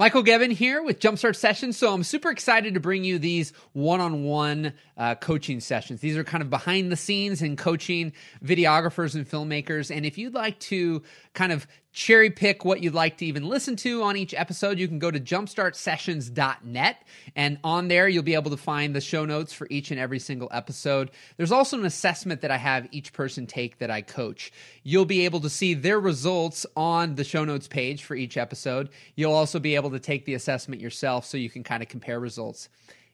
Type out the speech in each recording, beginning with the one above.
Michael Gebben here with Jumpstart Sessions. So I'm super excited to bring you these one-on-one uh, coaching sessions. These are kind of behind the scenes in coaching videographers and filmmakers. And if you'd like to kind of cherry pick what you'd like to even listen to on each episode, you can go to jumpstartsessions.net. And on there, you'll be able to find the show notes for each and every single episode. There's also an assessment that I have each person take that I coach. You'll be able to see their results on the show notes page for each episode. You'll also be able to take the assessment yourself so you can kind of compare results.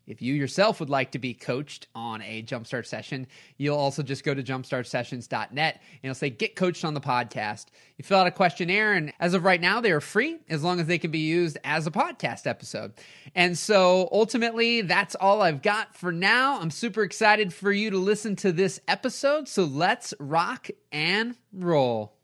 If you yourself would like to be coached on a Jumpstart session, you'll also just go to jumpstartsessions.net and it'll say get coached on the podcast. You fill out a questionnaire, and as of right now, they are free as long as they can be used as a podcast episode. And so ultimately, that's all I've got for now. I'm super excited for you to listen to this episode. So let's rock and roll.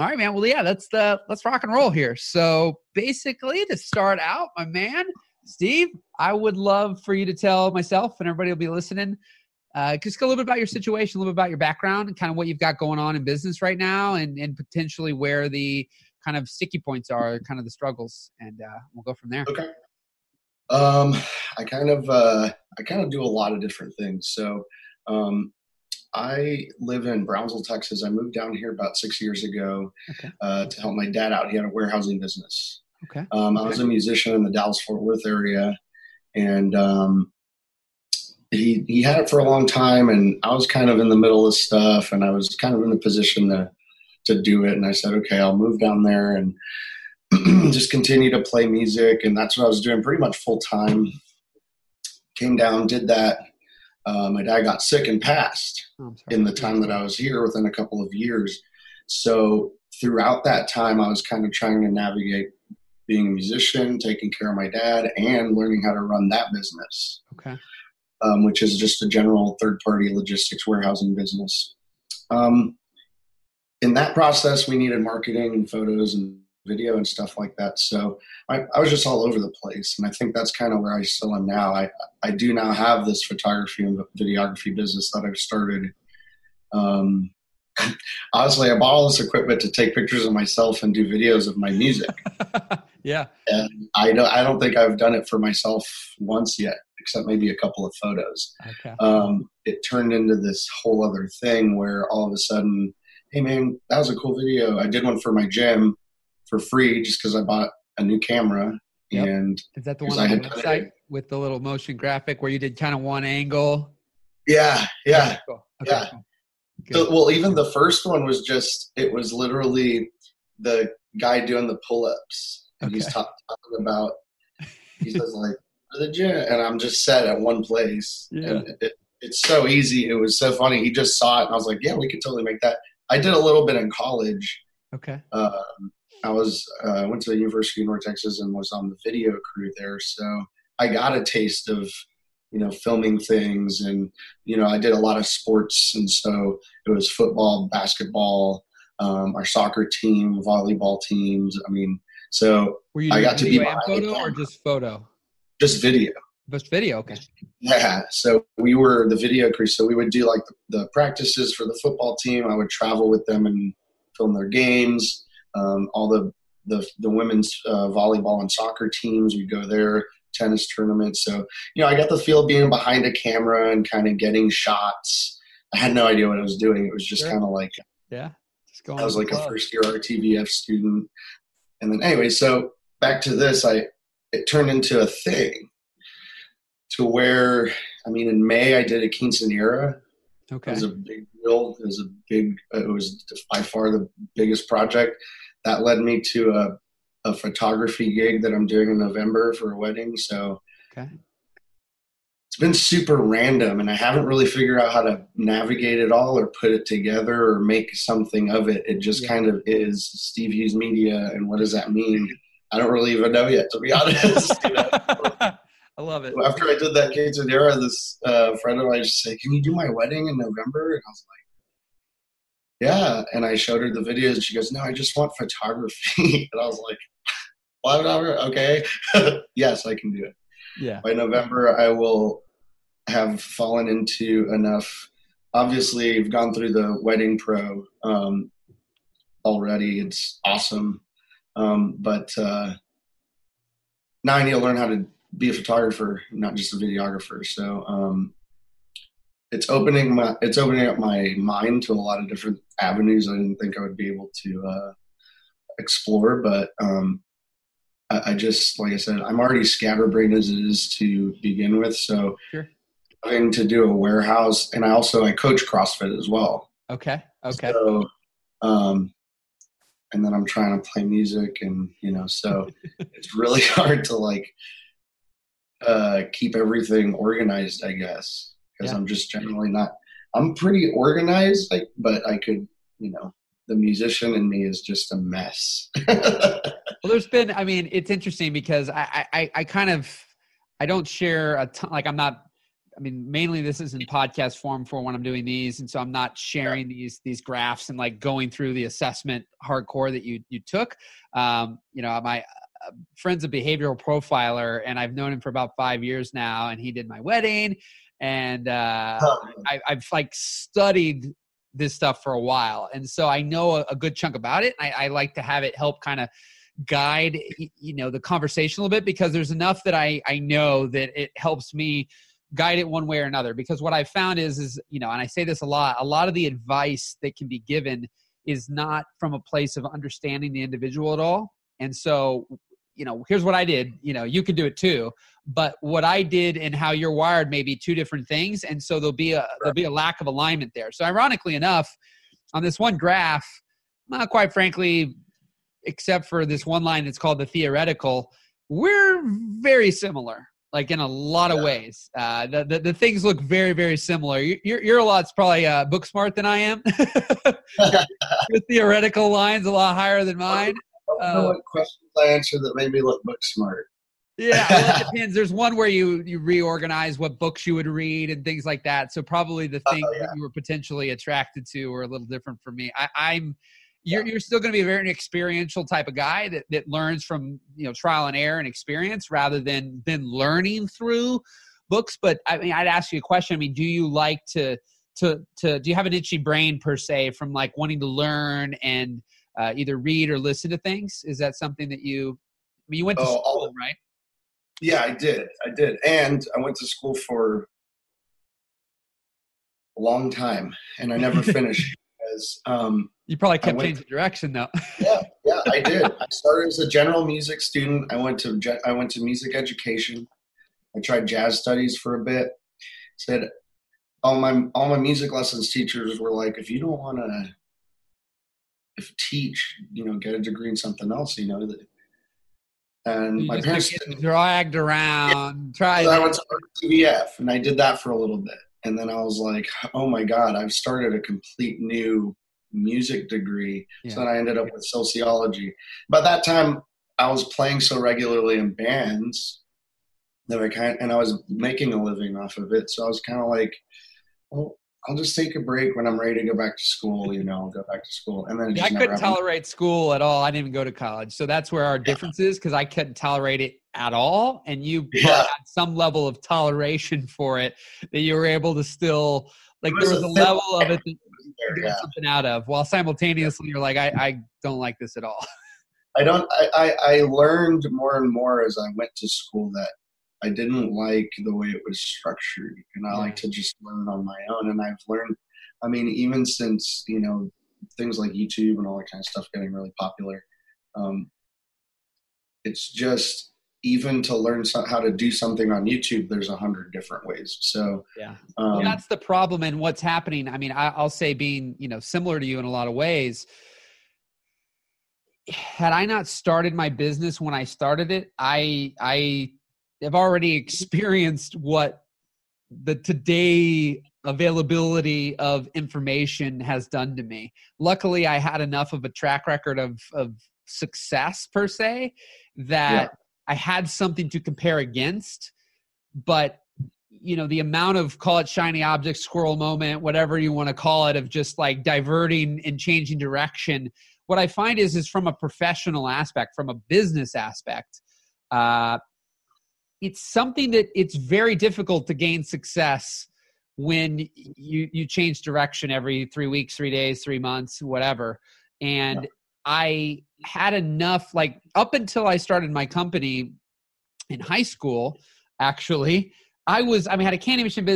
All right, man. Well, yeah, let's the let's rock and roll here. So basically, to start out, my man, Steve, I would love for you to tell myself and everybody will be listening, uh, just a little bit about your situation, a little bit about your background, and kind of what you've got going on in business right now, and and potentially where the kind of sticky points are, kind of the struggles, and uh, we'll go from there. Okay. Um, I kind of uh, I kind of do a lot of different things. So um, I live in Brownsville, Texas. I moved down here about six years ago okay. uh, to help my dad out. He had a warehousing business. Okay. Um, I was a musician in the Dallas Fort Worth area, and um, he he had it for a long time. And I was kind of in the middle of stuff, and I was kind of in the position to to do it. And I said, okay, I'll move down there and just continue to play music. And that's what I was doing pretty much full time. Came down, did that uh, my dad got sick and passed oh, in the time that I was here within a couple of years. So throughout that time, I was kind of trying to navigate being a musician, taking care of my dad, and learning how to run that business. Okay. Um, which is just a general third party logistics warehousing business. Um, in that process, we needed marketing and photos and video and stuff like that. So I, I, was just all over the place. And I think that's kind of where I still am now. I, I do now have this photography and videography business that I've started. Um, honestly, I bought all this equipment to take pictures of myself and do videos of my music. yeah. And I don't, I don't think I've done it for myself once yet, except maybe a couple of photos. Okay. Um, it turned into this whole other thing where all of a sudden, hey man, that was a cool video. I did one for my gym for free just because I bought a new camera. Yep. And is that the one on the website with the little motion graphic where you did kind of one angle? Yeah, yeah, cool. okay, yeah. Cool. So, well, even the first one was just it was literally the guy doing the pull-ups, and okay. he's talk, talking about he says like the gym, and I'm just set at one place, yeah. and it, it's so easy. It was so funny. He just saw it, and I was like, yeah, we could totally make that. I did a little bit in college. Okay. Um, I was uh, went to the University of North Texas and was on the video crew there, so I got a taste of you know filming things, and you know I did a lot of sports, and so it was football, basketball, um, our soccer team, volleyball teams. I mean, so I got to be photo or just photo, just video. Just video, okay. Yeah, so we were the video crew. So we would do like the, the practices for the football team. I would travel with them and film their games um, all the the, the women's uh, volleyball and soccer teams. We go there, tennis tournaments. So you know, I got the feel of being behind a camera and kind of getting shots. I had no idea what I was doing. It was just sure. kind of like yeah. I was like club. a first year RTVF student, and then anyway, so back to this, I it turned into a thing to where I mean, in May I did a quinceanera. Okay, it was a big deal. It was a big. It was by far the biggest project that led me to a, a photography gig that I'm doing in November for a wedding. So okay. it's been super random and I haven't really figured out how to navigate it all or put it together or make something of it. It just yeah. kind of is Steve Hughes Media. And what does that mean? I don't really even know yet, to be honest. You know? I love it. After I did that quinceanera, this uh, friend of mine just said, "Can you do my wedding in November?" And I was like, yeah. And I showed her the videos. And she goes, no, I just want photography. and I was like, whatever. Okay. yes, I can do it. Yeah. By November, I will have fallen into enough obviously I've gone through the wedding pro um, already. It's awesome, um, but uh, now I need to learn how to be a photographer, not just a videographer. So um, it's opening my it's opening up my mind to a lot of different avenues I didn't think I would be able to uh, explore. But um, I, I, just like I said, I'm already scatterbrained as it is to begin with. So sure. having to do a warehouse, and I also I coach CrossFit as well. Okay. Okay. So, um, and then I'm trying to play music, and you know, so it's really hard to like uh, keep everything organized, I guess, because yeah. I'm just generally not. I'm pretty organized, like, but I could, you know, the musician in me is just a mess. well, there's been, I mean, it's interesting because I, I, I kind of, I don't share a ton, like I'm not, I mean, mainly this is in podcast form for when I'm doing these. And so I'm not sharing these, these graphs and like going through the assessment hardcore that you, you took. Um, you know, my, friend's a behavioral profiler, and I've known him for about five years now. And he did my wedding, and uh, oh. I, have like studied this stuff for a while, and so I know a, a good chunk about it. I, I like to have it help kind of guide you know the conversation a little bit because there's enough that I I know that it helps me guide it one way or another because what i found is is you know and i say this a lot a lot of the advice that can be given is not from a place of understanding the individual at all and so you know, here's what I did. You know, you could do it too. But what I did and how you're wired may be two different things, and so there'll be a there'll be a lack of alignment there. So ironically enough, on this one graph, not quite frankly, except for this one line that's called the theoretical, we're very similar. Like in a lot of ways, uh, the, the, the things look very very similar. You're you're a lot probably uh, book smart than I am. Your theoretical lines a lot higher than mine. I don't know uh, what questions I answered that made me look book smart. yeah, well, it depends. There's one where you you reorganize what books you would read and things like that. So probably the things oh, yeah. that you were potentially attracted to were a little different for me. I, am you're you're still going to be a very experiential type of guy that that learns from you know trial and error and experience rather than than learning through books. But I mean, I'd ask you a question. I mean, do you like to to to do you have an itchy brain per se from like wanting to learn and uh, either read or listen to things? Is that something that you? I mean, you went to oh, school, right? Yeah, I did. I did, and I went to school for a long time, and I never finished because um, you probably kept changing direction, though. yeah, yeah, I did. I started as a general music student. I went to I went to music education. I tried jazz studies for a bit. Said all my all my music lessons teachers were like, if you don't want to teach, you know, get a degree in something else, you know. That, and you my parents dragged around. Yeah. Try. So I went to TVF, and I did that for a little bit, and then I was like, "Oh my god, I've started a complete new music degree." Yeah. So then I ended up with sociology. By that time, I was playing so regularly in bands that I kind of, and I was making a living off of it. So I was kind of like, well, I'll just take a break when I'm ready to go back to school. You know, go back to school, and then yeah, I couldn't tolerate school at all. I didn't even go to college, so that's where our difference is because I couldn't tolerate it at all, and you yeah. had some level of toleration for it that you were able to still like was there was a, a level of it that you get yeah. something out of, while simultaneously you're like, I, I don't like this at all. I don't. I, I I learned more and more as I went to school that I didn't like the way it was structured, and I like to just learn on my own. And I've learned, I mean, even since you know things like YouTube and all that kind of stuff getting really popular, um, it's just even to learn how to do something on YouTube, there's a hundred different ways. So yeah, um, well, that's the problem. And what's happening? I mean, I, I'll say being you know similar to you in a lot of ways had I not started my business when I started it, I I have already experienced what the today availability of information has done to me. Luckily, I had enough of a track record of, of success per se that yeah. I had something to compare against. But you know the amount of call it shiny object squirrel moment whatever you want to call it of just like diverting and changing direction what i find is is from a professional aspect from a business aspect uh, it's something that it's very difficult to gain success when you you change direction every three weeks, three days, three months, whatever. And yeah. I had enough, like up until I started my company in high school, actually. I was I mean, I had a candy machine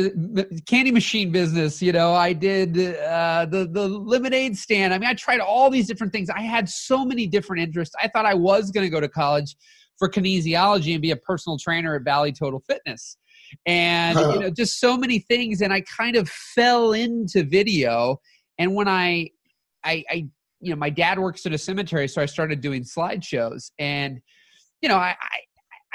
candy machine business. You know, I did uh, the the lemonade stand. I mean, I tried all these different things. I had so many different interests. I thought I was going to go to college for kinesiology and be a personal trainer at Valley Total Fitness. And huh. you know just so many things and i kind of fell into video. And when i i i you know my dad works at a cemetery so i started doing slideshows. And you know i i,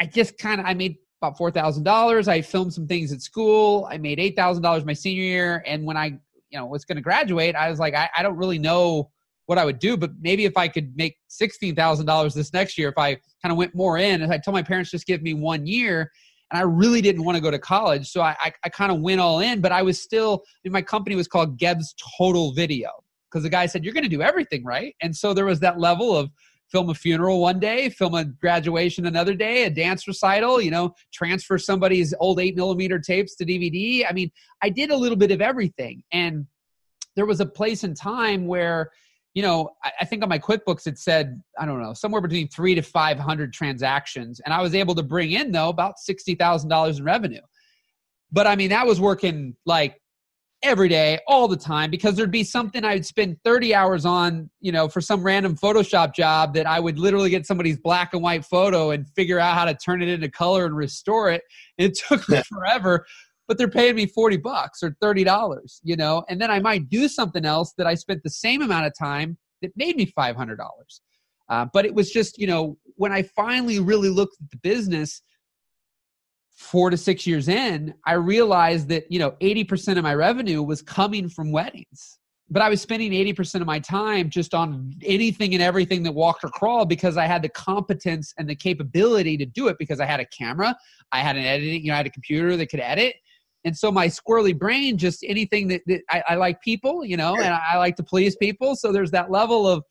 I just kind of i made about four thousand dollars. I filmed some things at school. I made eight thousand dollars my senior year. And when i you know was going to graduate i was like I, I don't really know what I would do, but maybe if I could make sixteen thousand dollars this next year, if I kind of went more in, and I told my parents just give me one year, and I really didn't want to go to college. So I, I, I kind of went all in, but I was still, I mean, my company was called Geb's Total Video because the guy said, You're going to do everything, right? And so there was that level of film a funeral one day, film a graduation another day, a dance recital, you know, transfer somebody's old eight millimeter tapes to DVD. I mean, I did a little bit of everything. And there was a place in time where you know, I, I, think on my QuickBooks it said, I don't know, somewhere between three to 500 transactions. And I was able to bring in, though, about $60,000 in revenue. But I mean, that was working like every day, all the time, because there'd be something I'd spend 30 hours on, you know, for some random Photoshop job that I would literally get somebody's black and white photo and figure out how to turn it into color and restore it. And it took me forever but they're paying me 40 bucks or $30, you know, and then I might do something else that I spent the same amount of time that made me $500. Uh, but it was just, you know, when I finally really looked at the business four to six years in, I realized that, you know, 80% of my revenue was coming from weddings. But I was spending 80% of my time just on anything and everything that walked or crawled because I had the competence and the capability to do it because I had a camera, I had an editing, you know, I had a computer that could edit, and so my squirrely brain just anything that, that I, I, like people you know and I, I like to please people. So there's that level of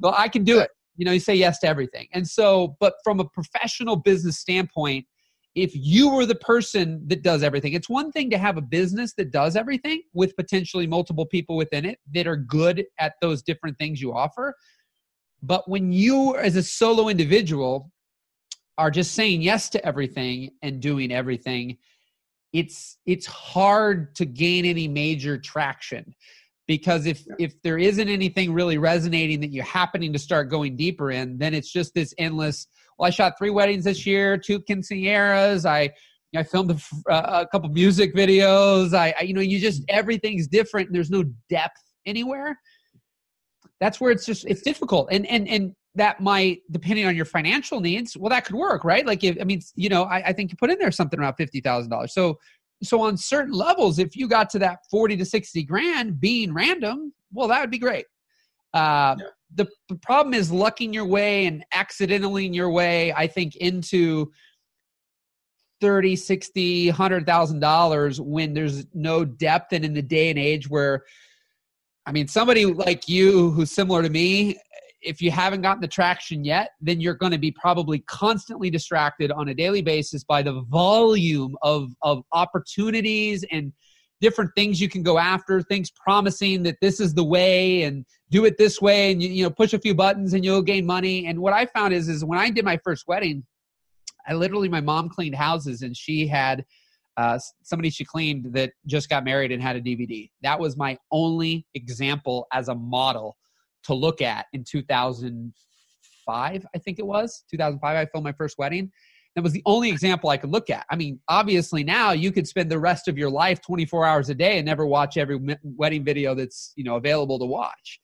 well i can do it. You know you say yes to everything. And so but from a professional business standpoint if you were the person that does everything it's one thing to have a business that does everything with potentially multiple people within it that are good at those different things you offer. But when you as a solo individual are just saying yes to everything and doing everything it's it's hard to gain any major traction because if yeah. if there isn't anything really resonating that you're happening to start going deeper in then it's just this endless well i shot three weddings this year two quinceañeras i I filmed a, a couple music videos. I, I, you know, you just everything's different. And there's no depth anywhere. That's where it's just it's difficult. And and and that might depending on your financial needs well that could work right? Like if i mean you know i, I think you put in there something around $50000 so so on certain levels if you got to that 40 to 60 grand being random well that would be great. Uh, yeah. the, the problem is lucking your way and accidentally your way i think into 30 60 100000 dollars when there's no depth and in the day and age where i mean somebody like you who's similar to me if you haven't gotten the traction yet, then you're going to be probably constantly distracted on a daily basis by the volume of, of opportunities and different things you can go after, things promising that this is the way and do it this way and you, you know push a few buttons and you'll gain money. And what I found is is when I did my first wedding, I literally my mom cleaned houses and she had uh, somebody she cleaned that just got married and had a DVD. That was my only example as a model to look at in 2005, I think it was 2005. I filmed my first wedding. That was the only example I could look at. I mean, obviously now you could spend the rest of your life 24 hours a day and never watch every wedding video that's you know available to watch.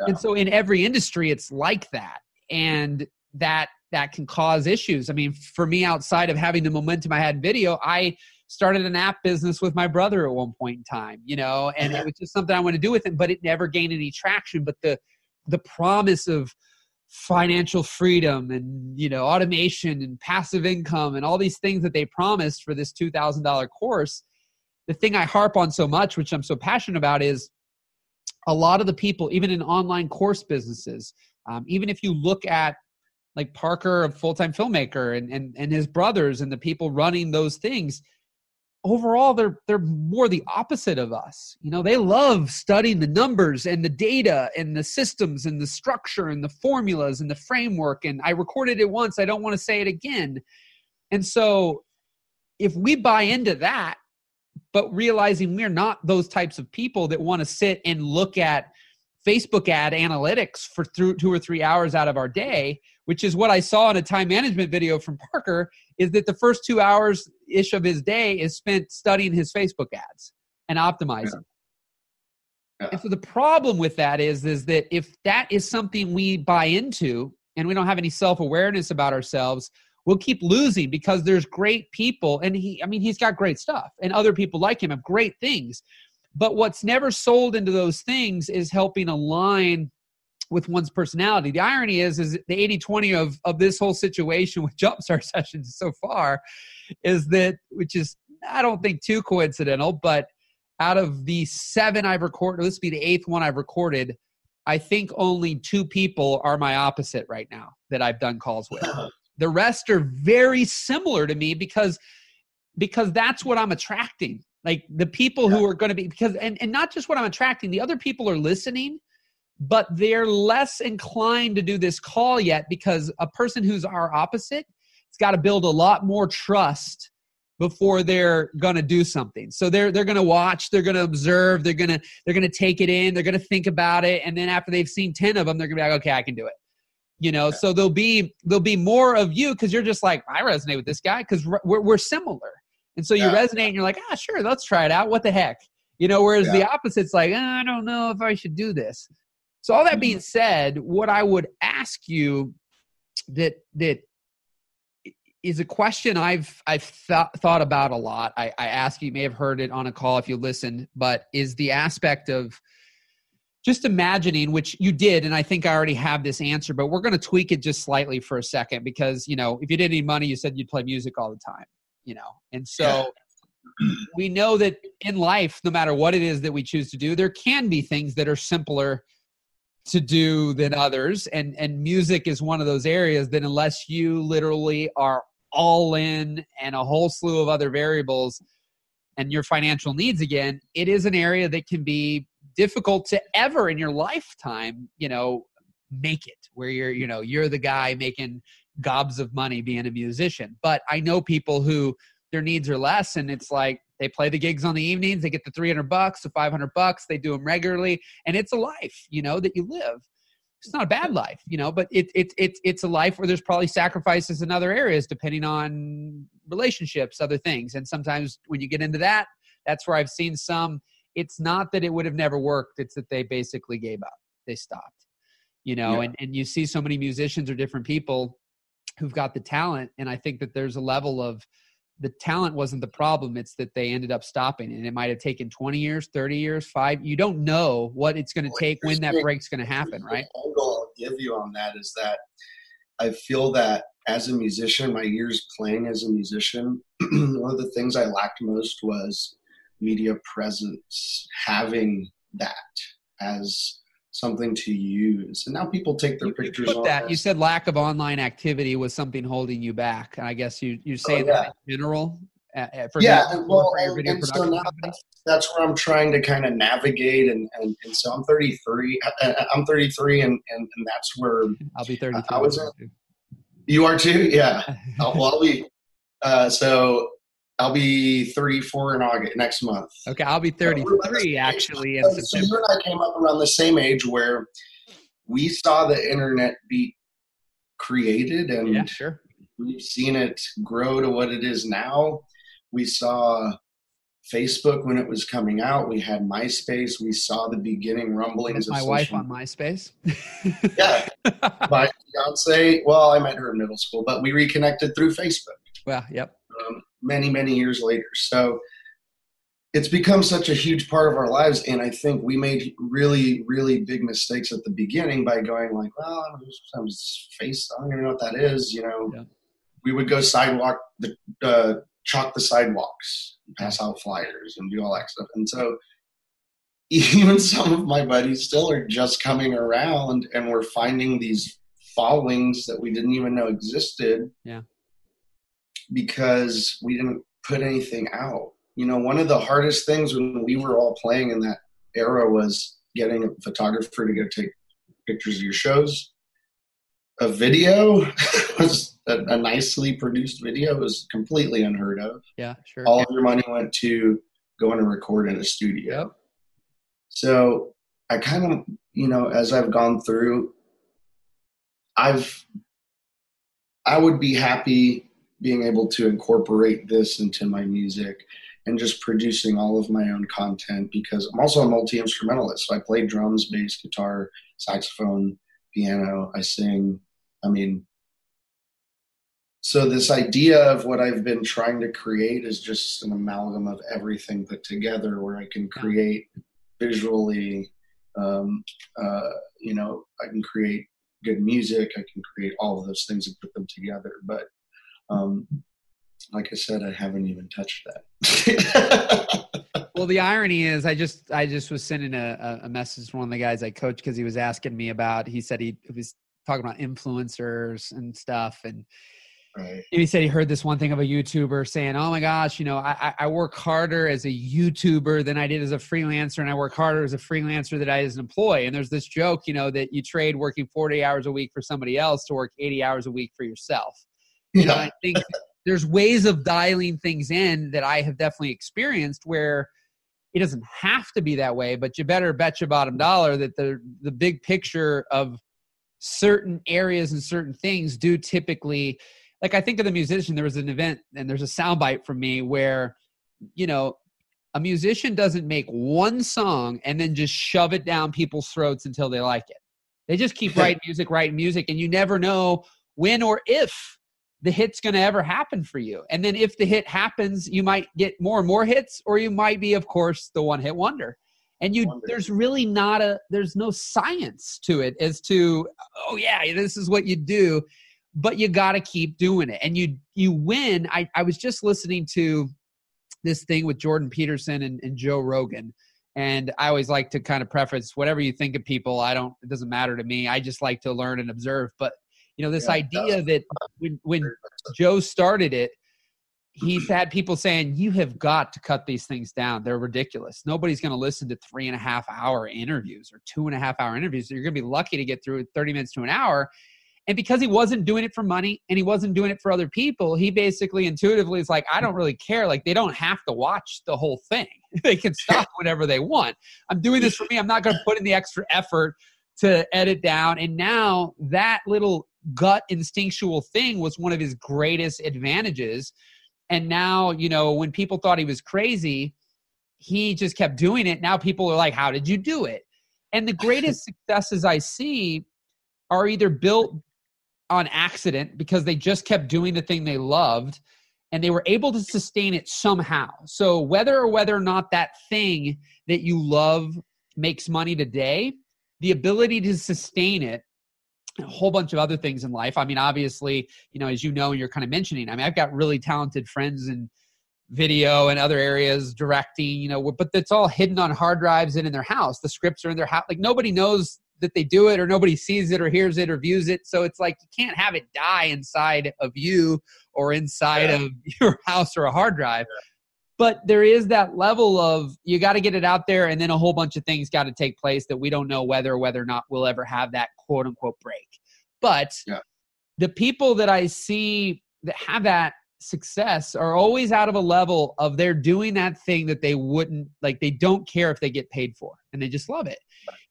Yeah. And so in every industry, it's like that, and that that can cause issues. I mean, for me, outside of having the momentum I had in video, I started an app business with my brother at one point in time, you know, and it was just something I want to do with him, but it never gained any traction. But the the promise of financial freedom and you know automation and passive income and all these things that they promised for this two thousand dollar course, the thing I harp on so much, which I'm so passionate about, is a lot of the people, even in online course businesses, um, even if you look at like Parker, a full time filmmaker, and, and and his brothers and the people running those things overall they're they're more the opposite of us. You know they love studying the numbers and the data and the systems and the structure and the formulas and the framework. And i recorded it once. I don't want to say it again. And so if we buy into that but realizing we're not those types of people that want to sit and look at facebook ad analytics for through two or three hours out of our day which is what i saw in a time management video from parker is that the first two hours ish of his day is spent studying his Facebook ads and optimizing. Yeah. Yeah. And so the problem with that is, is that if that is something we buy into and we don't have any self awareness about ourselves, we'll keep losing because there's great people and he, I mean, he's got great stuff and other people like him have great things. But what's never sold into those things is helping align with one's personality. The irony is, is the 80 20 of, of this whole situation with Jumpstart sessions so far is that, which is, I don't think too coincidental, but out of the seven I've recorded, this will be the eighth one I've recorded. I think only two people are my opposite right now that I've done calls with. The rest are very similar to me because because that's what I'm attracting. Like the people who are going to be because and, and not just what I'm attracting, the other people are listening but they're less inclined to do this call yet because a person who's our opposite it's got to build a lot more trust before they're going to do something. So they're they're going to watch, they're going to observe, they're going to they're going to take it in, they're going to think about it and then after they've seen 10 of them they're going to be like okay, I can do it. You know, so there'll be there'll be more of you cuz you're just like I resonate with this guy cuz we're we're similar. And so you yeah. resonate and you're like, "Ah, sure, let's try it out. What the heck?" You know, whereas yeah. the opposite's like, oh, I don't know if I should do this. So all that being mm-hmm. said, what I would ask you that that is a question I've I've th- thought about a lot. I, I ask you, you may have heard it on a call if you listened, but is the aspect of just imagining, which you did, and I think I already have this answer, but we're going to tweak it just slightly for a second because you know if you didn't need money, you said you'd play music all the time, you know, and so. We know that in life, no matter what it is that we choose to do, there can be things that are simpler to do than others and and music is one of those areas that unless you literally are all in and a whole slew of other variables and your financial needs again it is an area that can be difficult to ever in your lifetime you know make it where you're you know you're the guy making gobs of money being a musician but i know people who their needs are less and it's like they play the gigs on the evenings. They get the 300 bucks, the 500 bucks. They do them regularly, and it's a life, you know, that you live. It's not a bad life, you know, but it's it, it, it's a life where there's probably sacrifices in other areas depending on relationships, other things. And sometimes when you get into that, that's where I've seen some. It's not that it would have never worked; it's that they basically gave up. They stopped, you know. Yeah. And and you see so many musicians or different people who've got the talent, and I think that there's a level of the talent wasn't the problem it's that they ended up stopping and it might have taken 20 years 30 years 5 you don't know what it's going to take when that break's going to happen right? i'll give you on that is that i feel that as a musician my years playing as a musician one of the things i lacked most was media presence having that as something to use. And now people take their you pictures. Put that you said lack of online activity was something holding you back, and I guess you you say oh, yeah. that in general. Uh, for yeah, and, well, and, and so now that's, that's, where I'm trying to kind of navigate, and, and, and so I'm 33. Uh, uh, I'm 33, and, and, and that's where I'll be 32. I was. You are too, yeah. Well, I'll be. Uh, so I'll be 34 in August next month. Okay, I'll be 33 actually. So, so you and I came up around the same age where we saw the internet be created, and yeah, sure. we've seen it grow to what it is now. We saw Facebook when it was coming out. We had MySpace. We saw the beginning rumblings. My wife on MySpace. yeah, my fiance. Well, I met her in middle school, but we reconnected through Facebook. Well, yep. Um, many, many years later. So it's become such a huge part of our lives. And I think we made really, really big mistakes at the beginning by going like, well, I'm face. I don't even know what that is. You know, yeah. we would go sidewalk, the, uh, chalk the sidewalks, pass out flyers and do all that stuff. And so even some of my buddies still are just coming around and we're finding these followings that we didn't even know existed. Yeah because we didn't put anything out. you know, one of the hardest things when we were all playing in that era was getting a photographer to go take pictures of your shows. A video was a, a nicely produced video was completely unheard of. Yeah, sure. All of your money went to going to record in a studio. Yep. So I kind of, you know, as I've gone through, I've, I would be happy being able to incorporate this into my music and just producing all of my own content because I'm also a multi instrumentalist. So I play drums, bass, guitar, saxophone, piano, I sing. I mean, so this idea of what I've been trying to create is just an amalgam of everything put together where I can create visually, um, uh, you know, I can create good music, I can create all of those things and put them together. But um, like I said, I haven't even touched that. well, the irony is, I just I just was sending a, a message to one of the guys I coach because he was asking me about. He said he, he was talking about influencers and stuff, and right. he said he heard this one thing of a YouTuber saying, "Oh my gosh, you know, I, I work harder as a YouTuber than I did as a freelancer, and I work harder as a freelancer than I as an employee." And there's this joke, you know, that you trade working 40 hours a week for somebody else to work 80 hours a week for yourself. You know, I think there's ways of dialing things in that I have definitely experienced where it doesn't have to be that way, but you better bet your bottom dollar that the the big picture of certain areas and certain things do typically like I think of the musician, there was an event and there's a soundbite from me where, you know, a musician doesn't make one song and then just shove it down people's throats until they like it. They just keep writing music, writing music, and you never know when or if the hit's going to ever happen for you. And then if the hit happens, you might get more and more hits, or you might be, of course, the one hit wonder. And you, wonder. there's really not a, there's no science to it as to, oh yeah, this is what you do, but you got to keep doing it. And you, you win. I, I was just listening to this thing with Jordan Peterson and, and Joe Rogan. And I always like to kind of preface whatever you think of people. I don't, it doesn't matter to me. I just like to learn and observe. But you know, this yeah, idea that when when Joe started it, he's had people saying, You have got to cut these things down. They're ridiculous. Nobody's going to listen to three and a half hour interviews or two and a half hour interviews. You're going to be lucky to get through 30 minutes to an hour. And because he wasn't doing it for money and he wasn't doing it for other people, he basically intuitively is like, I don't really care. Like, they don't have to watch the whole thing. they can stop whenever they want. I'm doing this for me. I'm not going to put in the extra effort to edit down. And now that little gut instinctual thing was one of his greatest advantages. And now, you know, when people thought he was crazy, he just kept doing it. Now people are like, How did you do it? And the greatest successes I see are either built on accident because they just kept doing the thing they loved and they were able to sustain it somehow. So, whether or whether or not that thing that you love makes money today, the ability to sustain it a whole bunch of other things in life. I mean, obviously, you know, as you know, you're kind of mentioning, I mean, I've got really talented friends in video and other areas, directing, you know, but it's all hidden on hard drives and in their house. The scripts are in their house. Like nobody knows that they do it or nobody sees it or hears it or views it. So it's like you can't have it die inside of you or inside yeah. of your house or a hard drive. Yeah but there is that level of you got to get it out there and then a whole bunch of things got to take place that we don't know whether or whether or not we'll ever have that quote unquote break but yeah. the people that i see that have that success are always out of a level of they're doing that thing that they wouldn't like they don't care if they get paid for and they just love it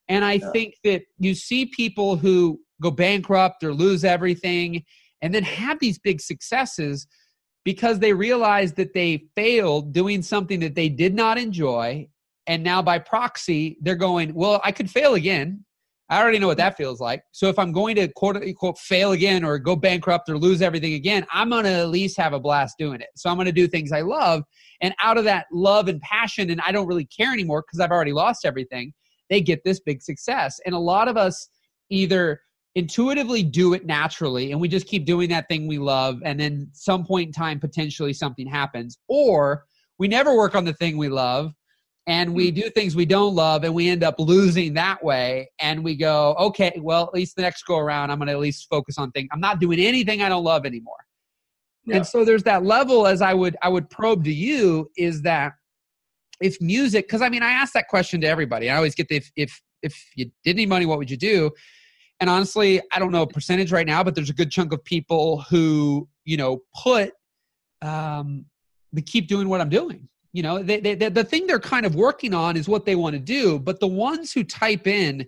and i yeah. think that you see people who go bankrupt or lose everything and then have these big successes because they realized that they failed doing something that they did not enjoy. And now by proxy, they're going, well, I could fail again. I already know what that feels like. So if I'm going to quote unquote fail again or go bankrupt or lose everything again, I'm going to at least have a blast doing it. So I'm going to do things I love. And out of that love and passion, and I don't really care anymore because I've already lost everything, they get this big success. And a lot of us either intuitively do it naturally and we just keep doing that thing we love and then some point in time potentially something happens or we never work on the thing we love and we hmm. do things we don't love and we end up losing that way and we go okay well at least the next go around i'm going to at least focus on things i'm not doing anything i don't love anymore Yeah. And so there's that level as I would I would probe to you is that if music because I mean I ask that question to everybody. I always get the if if if you did need money, what would you do? And honestly, I don't know a percentage right now, but there's a good chunk of people who, you know, put um the keep doing what I'm doing. You know, they, they, they, the thing they're kind of working on is what they want to do. But the ones who type in,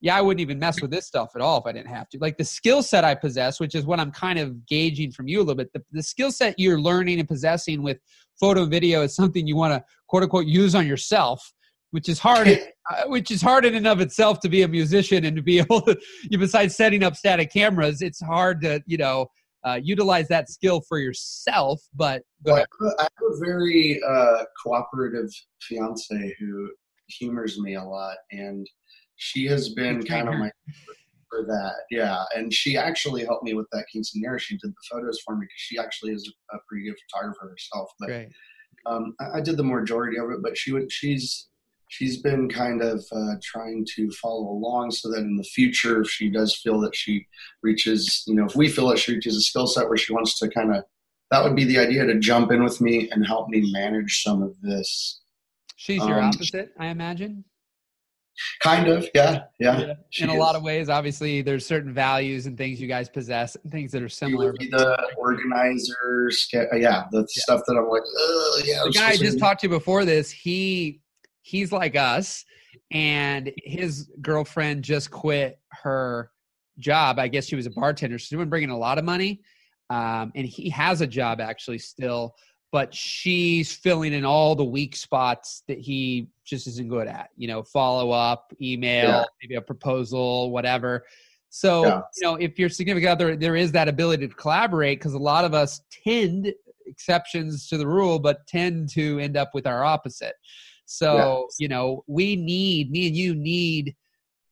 yeah, I wouldn't even mess with this stuff at all if I didn't have to. Like the skill set I possess, which is what I'm kind of gauging from you a little bit. The, the skill set you're learning and possessing with photo and video is something you want to quote unquote use on yourself which is hard uh, which is hard in and of itself to be a musician and to be able to you besides setting up static cameras it's hard to you know uh, utilize that skill for yourself but well, i have a very uh, cooperative fiance who humors me a lot and she has been kind of my for that yeah and she actually helped me with that quinceanera. She did the photos for me because she actually is a pretty good photographer herself but um, I, I, did the majority of it but she would she's she's been kind of uh, trying to follow along so that in the future, if she does feel that she reaches, you know, if we feel that she reaches a skill set where she wants to kind of, that would be the idea to jump in with me and help me manage some of this. She's your um, opposite, I imagine. Kind of, yeah, yeah. yeah. In a is. lot of ways, obviously, there's certain values and things you guys possess, and things that are similar. the organizer, yeah, the yeah. stuff that I'm like, yeah. The guy I just talked to before this, he he's like us and his girlfriend just quit her job i guess she was a bartender she's been bringing a lot of money um, and he has a job actually still but she's filling in all the weak spots that he just isn't good at you know follow up email yeah. maybe a proposal whatever so yeah. you know if your significant other there is that ability to collaborate because a lot of us tend exceptions to the rule but tend to end up with our opposite so, you know, we need, me and you need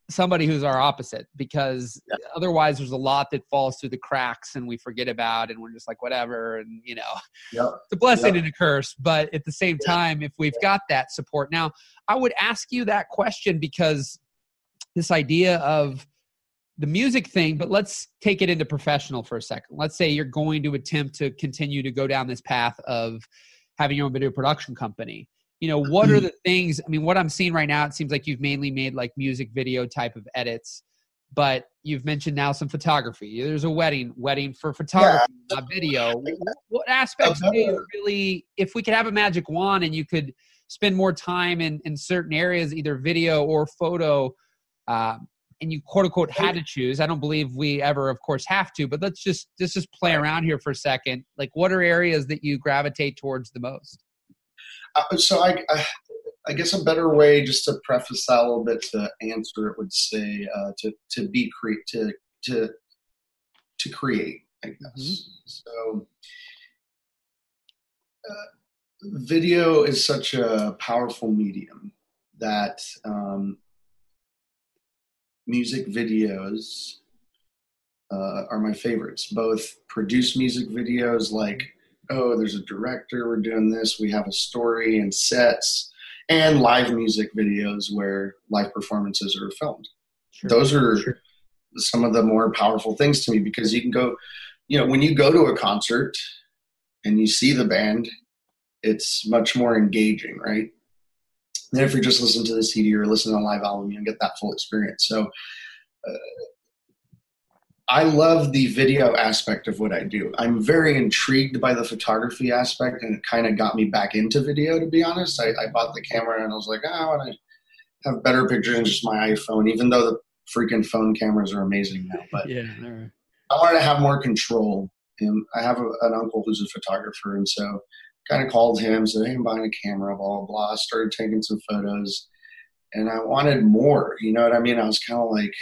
somebody who's our opposite because yeah. otherwise there's a lot that falls through the cracks and we forget about and we're just like whatever. And you know it's a blessing and a curse but at the same time if we've got that support. Now i would ask you that question because this idea of the music thing but let's take it into professional for a second. Let's say you're going to attempt to continue to go down this path of having your own video production company you know what are the things i mean what i'm seeing right now it seems like you've mainly made like music video type of edits but you've mentioned now some photography. There's a wedding wedding for photography yeah. not video. What aspects do you really if we could have a magic wand and you could spend more time in in certain areas either video or photo uh, and you quote unquote had to choose i don't believe we ever of course have to but let's just let's just play around here for a second. Like what are areas that you gravitate towards the most uh, so I, I, I, guess a better way, just to preface that a little bit to answer it, would say uh, to to be create to to to create. I guess mm-hmm. so. Uh, video is such a powerful medium that um, music videos uh, are my favorites. Both produce music videos like oh, there's a director, we're doing this, we have a story and sets, and live music videos where live performances are filmed. Sure. Those are sure. some of the more powerful things to me because you can go, you know, when you go to a concert and you see the band, it's much more engaging, right? Than if you're just listening to the CD or listening to a live album, you don't get that full experience. So, uh, I love the video aspect of what I do. I'm very intrigued by the photography aspect, and it kind of got me back into video. To be honest, I, I bought the camera and I was like, oh, I want to have better pictures than just my iPhone, even though the freaking phone cameras are amazing now. But yeah, right. I wanted to have more control. And I have a, an uncle who's a photographer, and so kind of called him, said, "Hey, I'm buying a camera." Blah blah blah. Started taking some photos, and I wanted more. You know what I mean? I was kind of like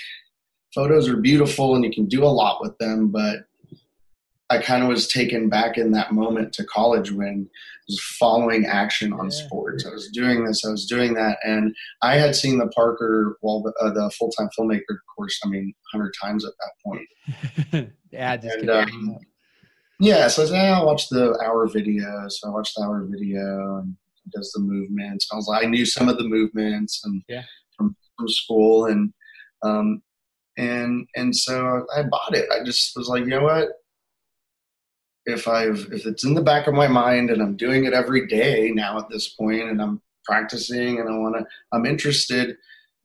photos are beautiful and you can do a lot with them, but I kind of was taken back in that moment to college when I was following action on yeah. sports. I was doing this, I was doing that, and I had seen the Parker, well, the, uh, the full time filmmaker course. I mean, hundred times at that point. yeah, just and, um, yeah. So I said, I'll watch the hour video. So I watched the hour video and does the movements. I was like, I knew some of the movements and yeah. from from school, and um, and and so I bought it. I just was like, you know what? if I've if it's in the back of my mind and I'm doing it every day now at this point and I'm practicing and I want to I'm interested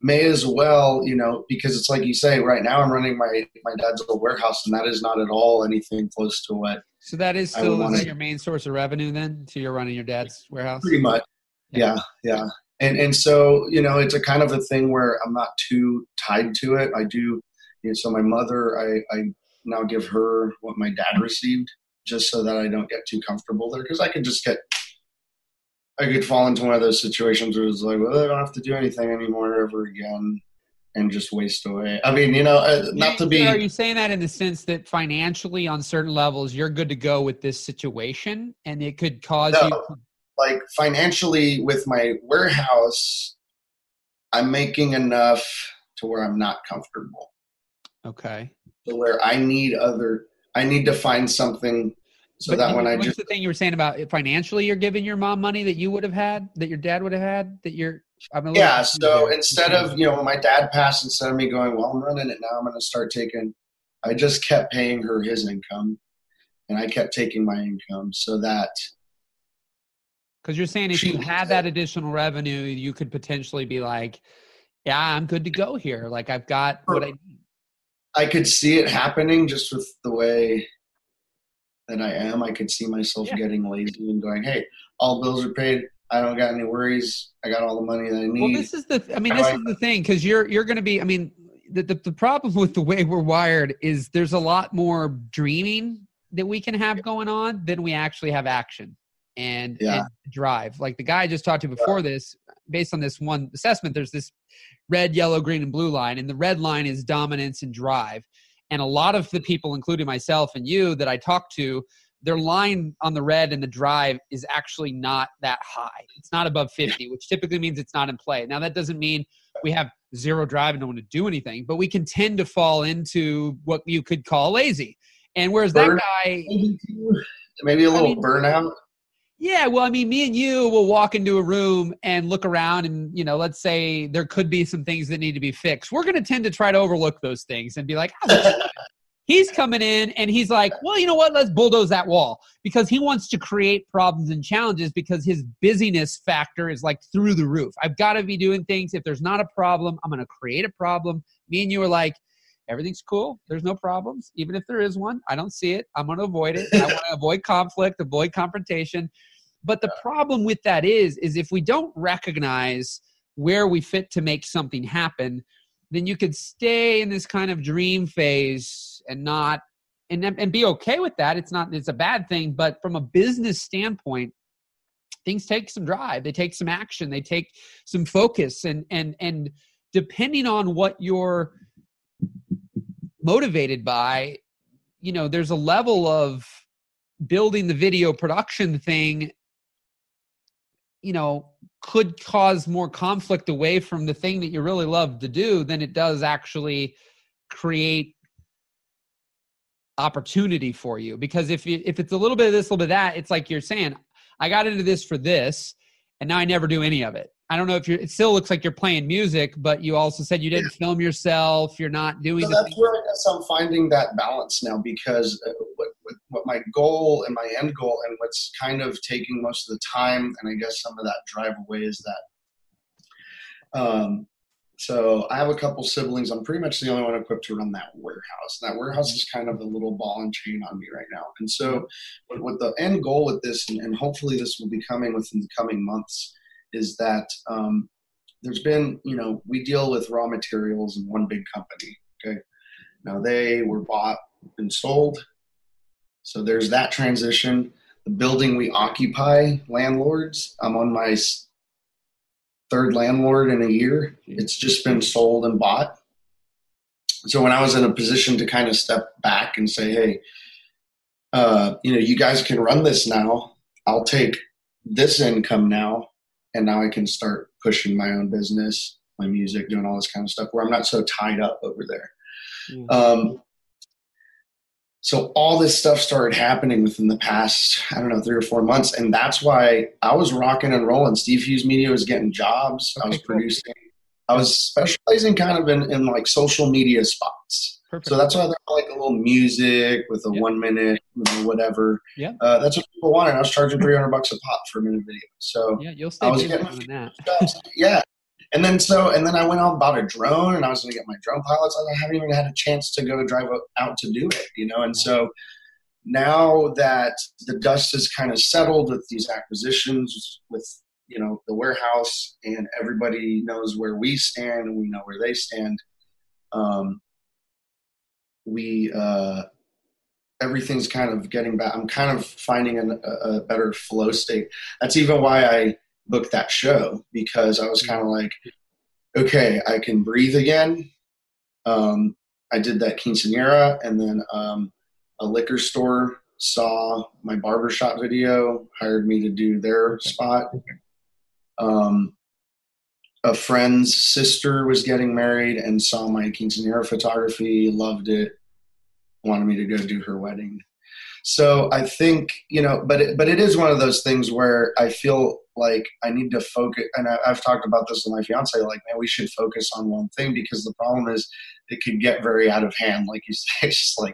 may as well you know because it's like you say right now I'm running my my dad's little warehouse and that is not at all anything close to what so that is still is that your main source of revenue then so you're running your dad's warehouse? Pretty much. Yeah yeah and and so you know it's a kind of a thing where I'm not too tied to it I do you know, so my mother I I now give her what my dad received just so that I don't get too comfortable there because I could just get I could fall into one of those situations where it's like, well, I don't have to do anything anymore ever again and just waste away. I mean, you know, uh, not to be. Are you saying that in the sense that financially, on certain levels, you're good to go with this situation, and it could cause no, you? Like financially, with my warehouse, I'm making enough to where I'm not comfortable. Okay. To where I need other I need to find something so but that when I just the thing you were saying about financially, you're giving your mom money that you would have had, that your dad would have had, that you're. I'm yeah. So there. instead of you know when my dad passed, instead of me going, well, I'm running it now, I'm going to start taking. I just kept paying her his income, and I kept taking my income so that. Because you're saying if you had that additional revenue, you could potentially be like, "Yeah, I'm good to go here. Like I've got what I need." I could see it happening just with the way that I am. I could see myself yeah. getting lazy and going, "Hey, all bills are paid. I don't got any worries. I got all the money that I need." Well, this is the. I mean, this I, is the thing because you're you're going to be. I mean, the, the the problem with the way we're wired is there's a lot more dreaming that we can have going on than we actually have action and, yeah. and drive. Like the guy I just talked to before yeah. this, based on this one assessment, there's this red, yellow, green, and blue line. And the red line is dominance and drive. And a lot of the people, including myself and you, that I talk to, their line on the red and the drive is actually not that high. It's not above 50, which typically means it's not in play. Now, that doesn't mean we have zero drive and don't want to do anything, but we can tend to fall into what you could call lazy. And whereas Burn, that guy. Maybe a little I mean, burnout. Yeah, well, I mean, me and you will walk into a room and look around, and you know, let's say there could be some things that need to be fixed. We're going to tend to try to overlook those things and be like, oh, he's coming in and he's like, well, you know what? Let's bulldoze that wall because he wants to create problems and challenges because his busyness factor is like through the roof. I've got to be doing things. If there's not a problem, I'm going to create a problem. Me and you are like, everything's cool. There's no problems. Even if there is one, I don't see it. I'm going to avoid it. I want to avoid conflict, avoid confrontation. But the problem with that is, is if we don't recognize where we fit to make something happen, then you could stay in this kind of dream phase and not and and be okay with that. It's not it's a bad thing, but from a business standpoint, things take some drive, they take some action, they take some focus, and and and depending on what you're motivated by, you know, there's a level of building the video production thing you know could cause more conflict away from the thing that you really love to do than it does actually create opportunity for you because if you, if it's a little bit of this a little bit of that it's like you're saying i got into this for this and now i never do any of it I don't know if you're. It still looks like you're playing music, but you also said you didn't film yourself. You're not doing. So that's where I guess I'm finding that balance now because uh, what, my goal and my end goal and what's kind of taking most of the time and I guess some of that drive away is that. Um, so I have a couple siblings. I'm pretty much the only one equipped to run that warehouse. That warehouse is kind of a little ball and chain on me right now. And so, what, what the end goal with this, and, and hopefully this will be coming within the coming months is that um, there's been, you know, we deal with raw materials in one big company. Okay. Now they were bought and sold. So there's that transition. The building we occupy, landlords, I'm on my third landlord in a year. It's just been sold and bought. So when I was in a position to kind of step back and say, hey, uh, you know, you guys can run this now. I'll take this income now and now I can start pushing my own business, my music, doing all this kind of stuff where I'm not so tied up over there. Mm-hmm. Um, so all this stuff started happening within the past, I don't know, three or four months, and that's why I was rocking and rolling. Steve Hughes Media was getting jobs. I was cool. producing. I was specializing kind of in, in like social media spots. Perfect. So that's why they're like a little music with a Yeah. one minute, whatever. Yeah. Uh, that's what people wanted. I was charging 300 bucks a pop for a minute video. So yeah, you'll I stay was getting- that. yeah. And then so, and then I went out and bought a drone and I was going to get my drone pilots. I haven't even had a chance to go drive out to do it, you know? And so now that the dust is kind of settled with these acquisitions, with, you know, the warehouse and everybody knows where we stand and we know where they stand. Um, we, uh, everything's kind of getting back. I'm kind of finding an, a, a better flow state. That's even why I booked that show because I was kind of like, okay, I can breathe again. Um, I did that quinceanera, and then um, a liquor store saw my barbershop video, hired me to do their spot. Um, a friend's sister was getting married and saw my quinceanera photography, loved it, wanted me to go do her wedding. So I think you know, but it, but it is one of those things where I feel like I need to focus, and I, I've talked about this with my fiance. Like, man, we should focus on one thing because the problem is it could get very out of hand. Like you say, it's just like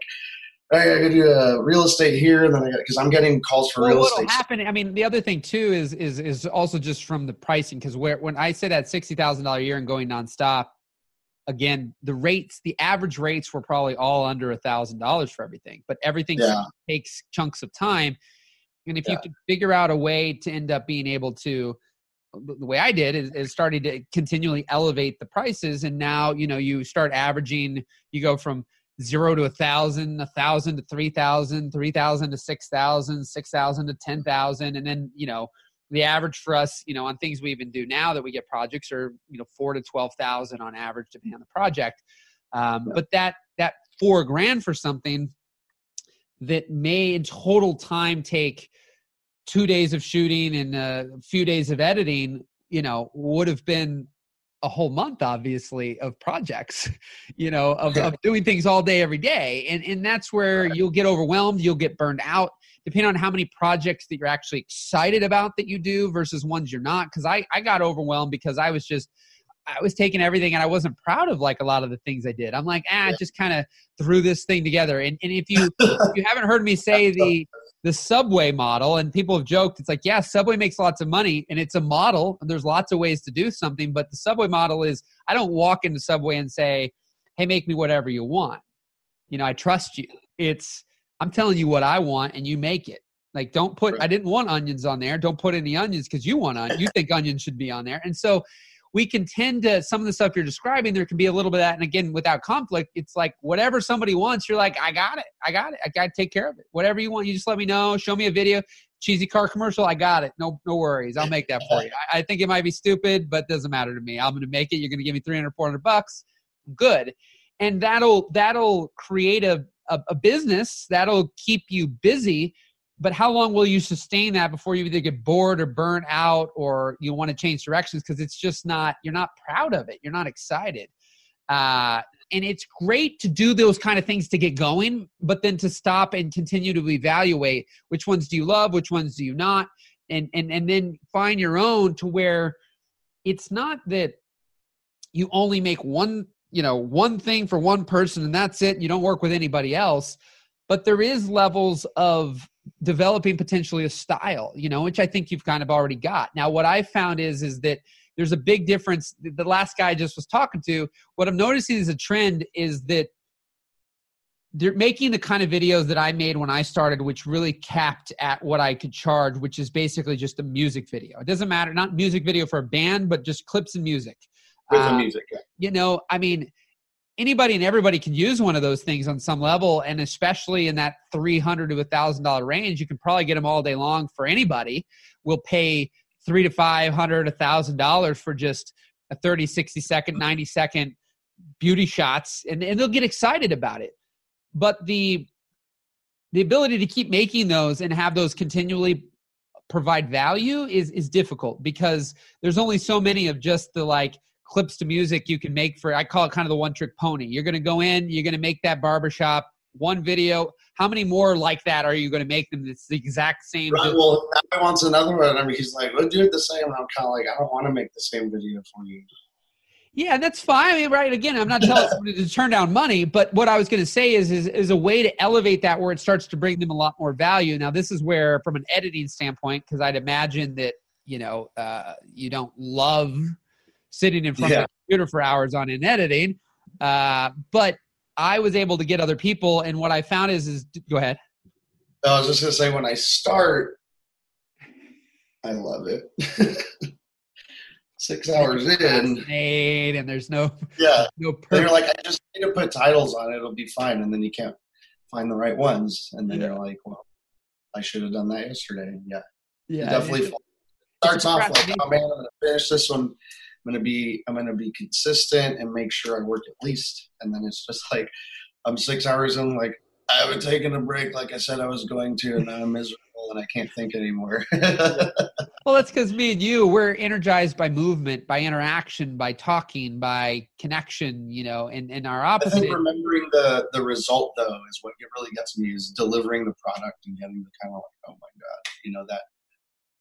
hey, I got to do uh, real estate here, and then I got because I'm getting calls for Well, real estate. happen? I mean, the other thing too is is is also just from the pricing because where when I said at sixty thousand dollar a year and going nonstop, again, the rates, the average rates were probably all under a thousand dollars for everything, but everything Yeah. takes chunks of time. And if you Yeah. could figure out a way to end up being able to, the way I did is, is starting to continually elevate the prices, and now you know you start averaging. You go from zero to a thousand, a thousand to three thousand, three thousand to six thousand, six thousand to ten thousand, and then you know the average for us, you know, on things we even do now that we get projects are you know four to twelve thousand on average depending on the project. Um. But that that four grand for something that may in total time take two days of shooting and a few days of editing, you know, would have been a whole month obviously of projects you know of, of doing things all day every day. And and that's where you'll get overwhelmed you'll get burned out depending on how many projects that you're actually excited about that you do versus ones you're not. Because i i got overwhelmed because i was just i was taking everything and i wasn't proud of like a lot of the things i did. I'm like ah Yeah. just kind of threw this thing together. And, and if you if you haven't heard me say the the subway model and people have joked it's like yeah subway makes lots of money and it's a model and there's lots of ways to do something but the subway model is i don't walk into subway and say hey make me whatever you want you know i trust you. It's i'm telling you what i want and you make it. Like don't put i didn't want onions on there. Don't put any onions because you want on you think onions should be on there. And so we can tend to some of the stuff you're describing there can be a little bit of that and again without conflict it's like whatever somebody wants you're like i got it i got it i got to take care of it. Whatever you want you just let me know show me a video cheesy car commercial i got it no no worries i'll make that for you. I, I think it might be stupid but doesn't matter to me. I'm going to make it you're going to give me 300 400 bucks good. And that'll that'll create a, a, a business that'll keep you busy but how long will you sustain that before you either get bored or burnt out or you want to change directions? Because it's just not you're not proud of it you're not excited. Uh, and it's great to do those kind of things to get going but then to stop and continue to evaluate which ones do you love which ones do you not and and and then find your own to where it's not that you only make one you know one thing for one person and that's it you don't work with anybody else but there is levels of developing potentially a style you know which i think you've kind of already got now what i found is is that there's a big difference the last guy i just was talking to what i'm noticing is a trend is that they're making the kind of videos that i made when i started which really capped at what i could charge which is basically just a music video it doesn't matter not music video for a band but just clips and music with the Uh, music. Yeah. you know, I mean, anybody and everybody can use one of those things on some level, and especially in that three hundred to a thousand dollar range, you can probably get them all day long for anybody. Will pay three to five hundred, a thousand dollars for just a 30, 60 second, 90 second beauty shots, and, and they'll get excited about it. But the the ability to keep making those and have those continually provide value is is difficult because there's only so many of just the like clips to music you can make for I call it kind of the one trick pony. You're going to go in, you're going to make that barbershop one video. How many more like that are you going to make them? It's the exact same. Right, well, i wants another one. I mean, he's like, "We'll do it the same." And I'm kind of like, "I don't want to make the same video for you." Yeah, that's fine. I mean, right? Again, I'm not telling somebody to turn down money, but what I was going to say is, is is a way to elevate that where it starts to bring them a lot more value. Now, this is where, from an editing standpoint, because I'd imagine that you know uh, you don't love sitting in front yeah. of a computer for hours on in editing, uh, but I was able to get other people, and what I found is, is go ahead. I was just going to say, when I start, I love it. six hours in and there's no yeah no and you're like i just need to put titles on it it'll be fine and then you can't find the right ones and then yeah. you're like well i should have done that yesterday yeah yeah it definitely starts off like oh man i'm gonna finish this one i'm gonna be i'm gonna be consistent and make sure i work at least and then it's just like i'm six hours in like i haven't taken a break like i said i was going to and i'm miserable and I can't think anymore. well, that's because me and you, we're energized by movement, by interaction, by talking, by connection, you know, and, and our opposite. remembering the, the result, though, is what really gets me is delivering the product and getting the kind of like, oh my God, you know, that,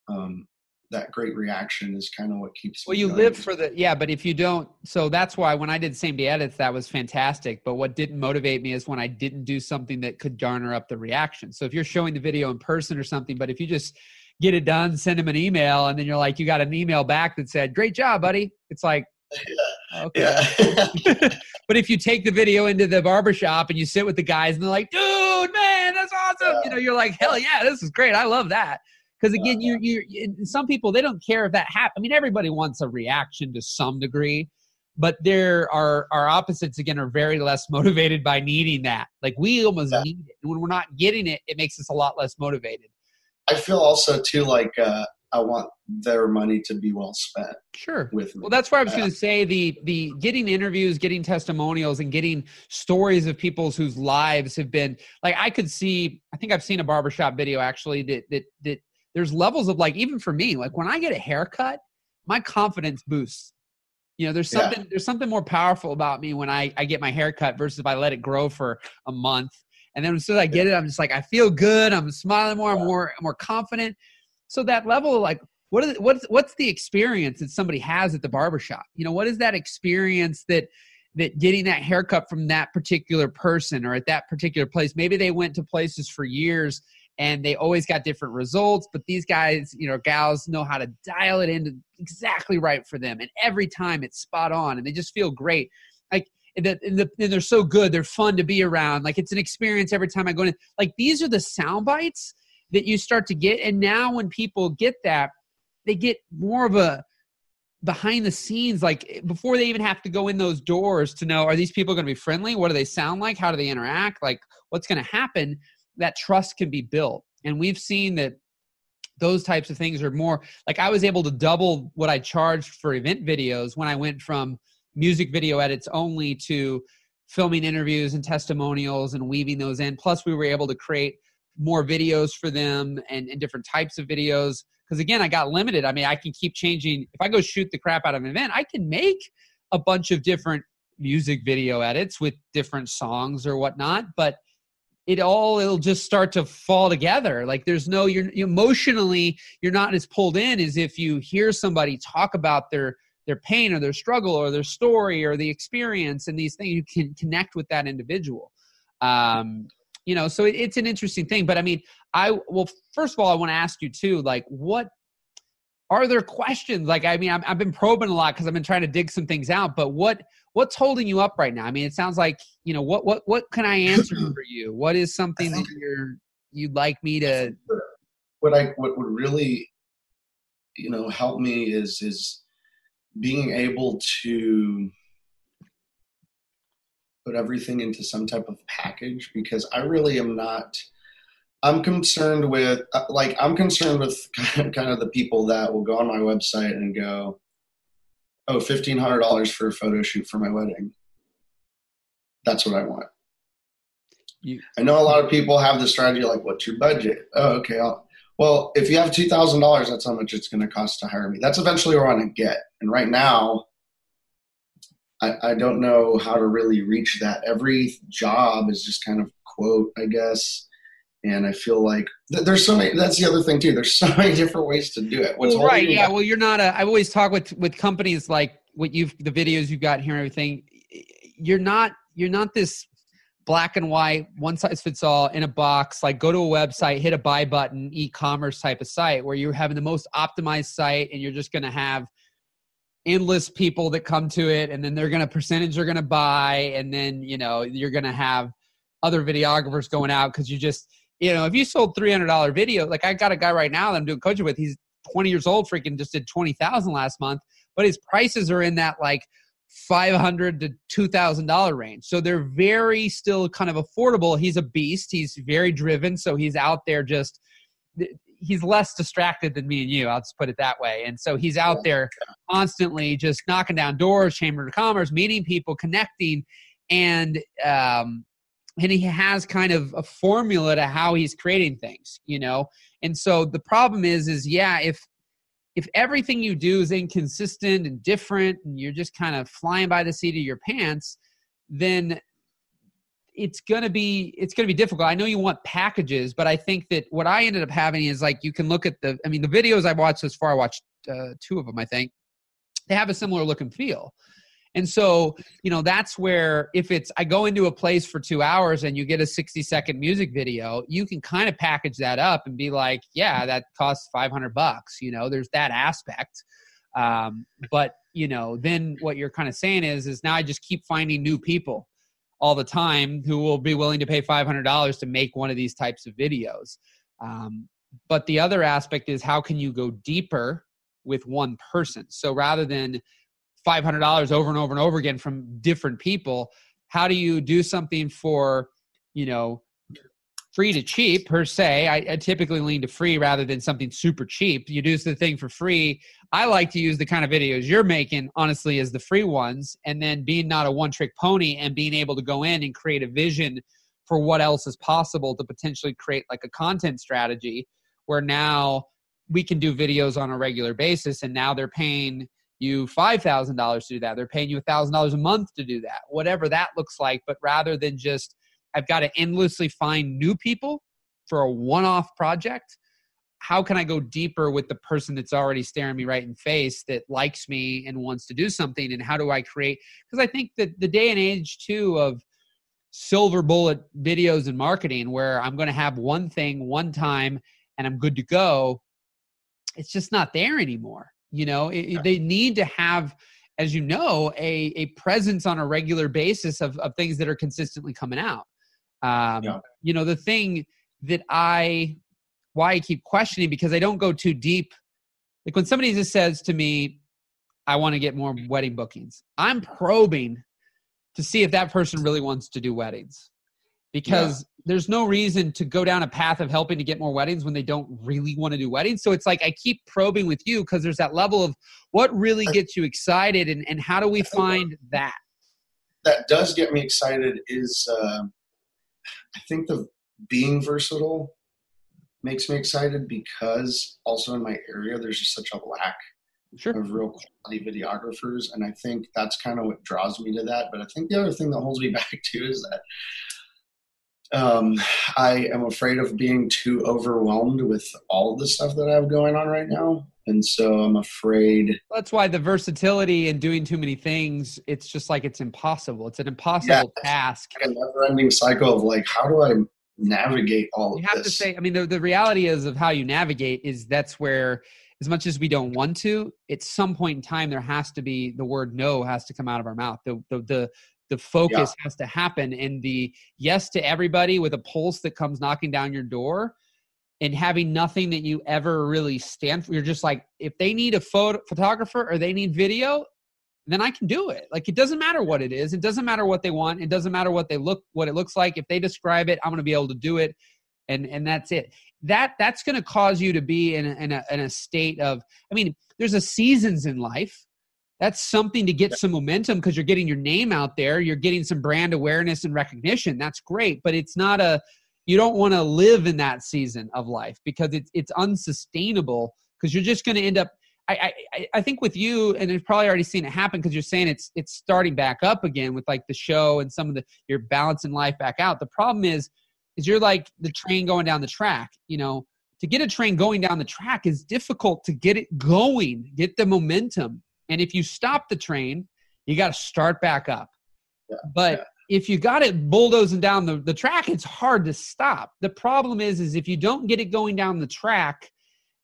um, that great reaction is kind of what keeps well you going. live for the yeah but if you don't so that's why when i did same day edits that was fantastic but what didn't motivate me is when i didn't do something that could garner up the reaction so if you're showing the video in person or something but if you just get it done send them an email and then you're like you got an email back that said great job buddy it's like yeah. okay yeah. but if you take the video into the barbershop and you sit with the guys and they're like dude man that's awesome yeah. you know you're like hell yeah this is great i love that because again, you you some people they don't care if that happens. I mean, everybody wants a reaction to some degree, but there are our opposites again are very less motivated by needing that. Like we almost yeah. need it, and when we're not getting it, it makes us a lot less motivated. I feel also too like uh, I want their money to be well spent. Sure. With me. Well, that's why I was going to say the the getting interviews, getting testimonials, and getting stories of people's whose lives have been like I could see. I think I've seen a barbershop video actually that that that there's levels of like even for me like when i get a haircut my confidence boosts. You know there's something yeah. there's something more powerful about me when I, I get my haircut versus if i let it grow for a month. And then as soon as i get it i'm just like i feel good i'm smiling more i'm more more confident. So that level of like what is what's what's the experience that somebody has at the barbershop? You know what is that experience that that getting that haircut from that particular person or at that particular place? Maybe they went to places for years and they always got different results but these guys you know gals know how to dial it in exactly right for them and every time it's spot on and they just feel great. Like and, the, and, the, and they're so good they're fun to be around like it's an experience every time i go in. Like these are the sound bites that you start to get and now when people get that they get more of a behind the scenes like before they even have to go in those doors to know are these people going to be friendly? What do they sound like? How do they interact? Like what's going to happen that trust can be built. And we've seen that those types of things are more like I was able to double what I charged for event videos when I went from music video edits only to filming interviews and testimonials and weaving those in. Plus, we were able to create more videos for them and, and different types of videos. Because again, I got limited. I mean, I can keep changing. If I go shoot the crap out of an event, I can make a bunch of different music video edits with different songs or whatnot. But it all it'll just start to fall together. Like there's no you're emotionally you're not as pulled in as if you hear somebody talk about their their pain or their struggle or their story or the experience and these things. You can connect with that individual. Um you know so it, it's an interesting thing but i mean i well first of all i want to ask you too like what are there questions? Like i mean i have been probing a lot because i've been trying to dig some things out but what what's holding you up right now? I mean it sounds like you know what what what can i answer for you? What is something that you're you'd like me to what i what would really you know help me is is being able to put everything into some type of package because i really am not I'm concerned with uh, like I'm concerned with kind of the people that will go on my website and go, "Oh, fifteen hundred dollars for a photo shoot for my wedding." That's what I want. You, I know a lot of people have the strategy like, "What's your budget?" Oh, okay. I'll, well, if you have two thousand dollars, that's how much it's going to cost to hire me. That's eventually where I want to get. And right now, I, I don't know how to really reach that. Every job is just kind of quote, I guess and I feel like th- there's so many. That's the other thing too. There's so many different ways to do it. What's well, right? Yeah. Well, you're not. A, I always talk with with companies like what you've the videos you've got here and everything you're not you're not this black and white one size fits all in a box like go to a website hit a buy button e-commerce type of site where you're having the most optimized site and you're just going to have endless people that come to it and then they're going to percentage they're going to buy and then you know you're going to have other videographers going out because you just you know if you sold $300 video like i got a guy right now that i'm doing coaching with he's 20 years old freaking just did 20000 last month but his prices are in that like 500 to 2000 dollar range so they're very still kind of affordable he's a beast he's very driven so he's out there just he's less distracted than me and you. I'll just put it that way. And so he's out there constantly just knocking down doors, chamber of commerce, meeting people, connecting, and um, and he has kind of a formula to how he's creating things, you know. And so the problem is, is yeah, if if everything you do is inconsistent and different, and you're just kind of flying by the seat of your pants, then it's gonna be it's gonna be difficult. I know you want packages, but I think that what I ended up having is like you can look at the. I mean, the videos I've watched thus far, I watched uh, two of them. I think they have a similar look and feel. And so, you know, that's where if it's I go into a place for two hours and you get a 60 second music video, you can kind of package that up and be like, yeah, that costs 500 bucks. You know, there's that aspect. Um, but you know, then what you're kind of saying is, is now I just keep finding new people all the time who will be willing to pay $500 to make one of these types of videos. Um, but the other aspect is how can you go deeper with one person? So rather than $500 over and over and over again from different people, how do you do something for, you know, free to cheap per se. I, I, typically lean to free rather than something super cheap. You do the thing for free. I like to use the kind of videos you're making, honestly, as the free ones, and then being not a one trick pony and being able to go in and create a vision for what else is possible to potentially create like a content strategy where now we can do videos on a regular basis and now they're paying you $5,000 to do that. They're paying you a $1,000 a month to do that, whatever that looks like. But rather than just I've got to endlessly find new people for a one off project. How can I go deeper with the person that's already staring me right in face that likes me and wants to do something? And how do I create? Because I think that the day and age, too, of silver bullet videos and marketing where I'm going to have one thing one time and I'm good to go, it's just not there anymore. You know, it, they need to have, as you know, a, a presence on a regular basis of, of things that are consistently coming out. Um, yeah. You know, the thing that I, why I keep questioning because I don't go too deep. Like when somebody just says to me, I want to get more wedding bookings, I'm probing to see if that person really wants to do weddings because yeah. there's no reason to go down a path of helping to get more weddings when they don't really want to do weddings. So it's like I keep probing with you because there's that level of what really gets you excited and, and how do we find that? That does get me excited is uh, I think the being versatile makes me excited because also in my area there's just such a lack sure. of real quality videographers, and I think that's kind of what draws me to that. But I think the other thing that holds me back too is that um, I am afraid of being too overwhelmed with all the stuff that I have going on right now. And so I'm afraid. That's why the versatility and doing too many things, it's just like it's impossible. It's an impossible yeah, task. Like a never ending cycle of like, how do I navigate all you of have to say, I mean, the, the reality is of how you navigate is that's where, as much as we don't want to, at some point in time, there has to be the word no has to come out of our mouth. The, the, the, the focus yeah. has to happen and the yes to everybody with a pulse that comes knocking down your door and having nothing that you ever really stand for. You're just like, if they need a photo photographer or they need video, then I can do it. Like it doesn't matter what it is. It doesn't matter what they want. It doesn't matter what they look, what it looks like. If they describe it, I'm going to be able to do it. And, and that's it. That, that's going to cause you to be in a, in a, in a state of, I mean, there's a seasons in life. That's something to get some momentum because you're getting your name out there. You're getting some brand awareness and recognition. That's great. But it's not a, you don't want to live in that season of life because it's it's unsustainable because you're just going to end up I, I I think with you and you've probably already seen it happen because you're saying it's it's starting back up again with like the show and some of the you're balancing life back out. The problem is is you're like the train going down the track. You know, to get a train going down the track is difficult to get it going, get the momentum. And if you stop the train, you got to start back up. Yeah, but yeah. if you got it bulldozing down the, the track, it's hard to stop. The problem is, is if you don't get it going down the track,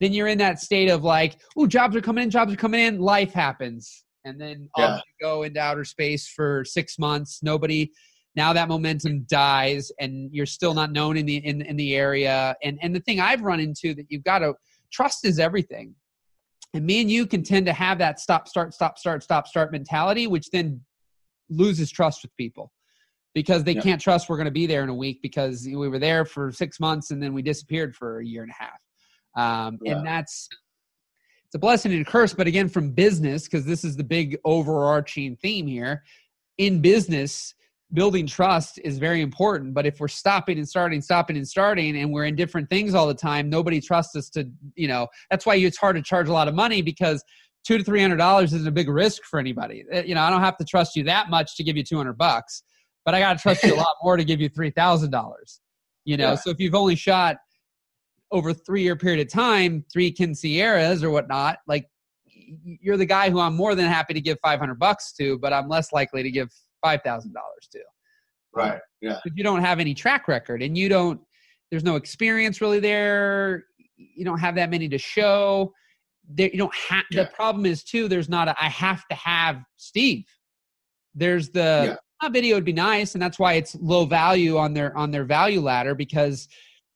then you're in that state of like, oh, jobs are coming in, jobs are coming in, life happens. And then Yeah. off you go into outer space for six months. Nobody now that momentum dies and you're still not known in the in, in the area. And and the thing I've run into that you've got to trust is everything. And me and you can tend to have that stop, start, stop, start, stop, start mentality, which then loses trust with people because they Yeah. can't trust we're going to be there in a week because we were there for six months and then we disappeared for a year and a half. Um, Yeah. And that's it's a blessing and a curse. But again, from business, because this is the big overarching theme here. In business, building trust is very important. But if we're stopping and starting, stopping and starting, and we're in different things all the time, nobody trusts us to, you know, that's why it's hard to charge a lot of money because two to three hundred dollars isn't a big risk for anybody. Uh, You know, I don't have to trust you that much to give you two hundred bucks, but I got to trust you a lot more to give you three thousand dollars. You know, Yeah. so if you've only shot over a three year period of time, three quinceañeras or whatnot, like you're the guy who I'm more than happy to give 500 bucks to, but I'm less likely to give $5,000 to um, Right. Yeah. because you don't have any track record and you don't, there's no experience really there. You don't have that many to show. There, you don't have, Yeah. the problem is too, there's not a, I have to have Steve. There's the, Yeah. a video would be nice. And that's why it's low value on their, on their value ladder because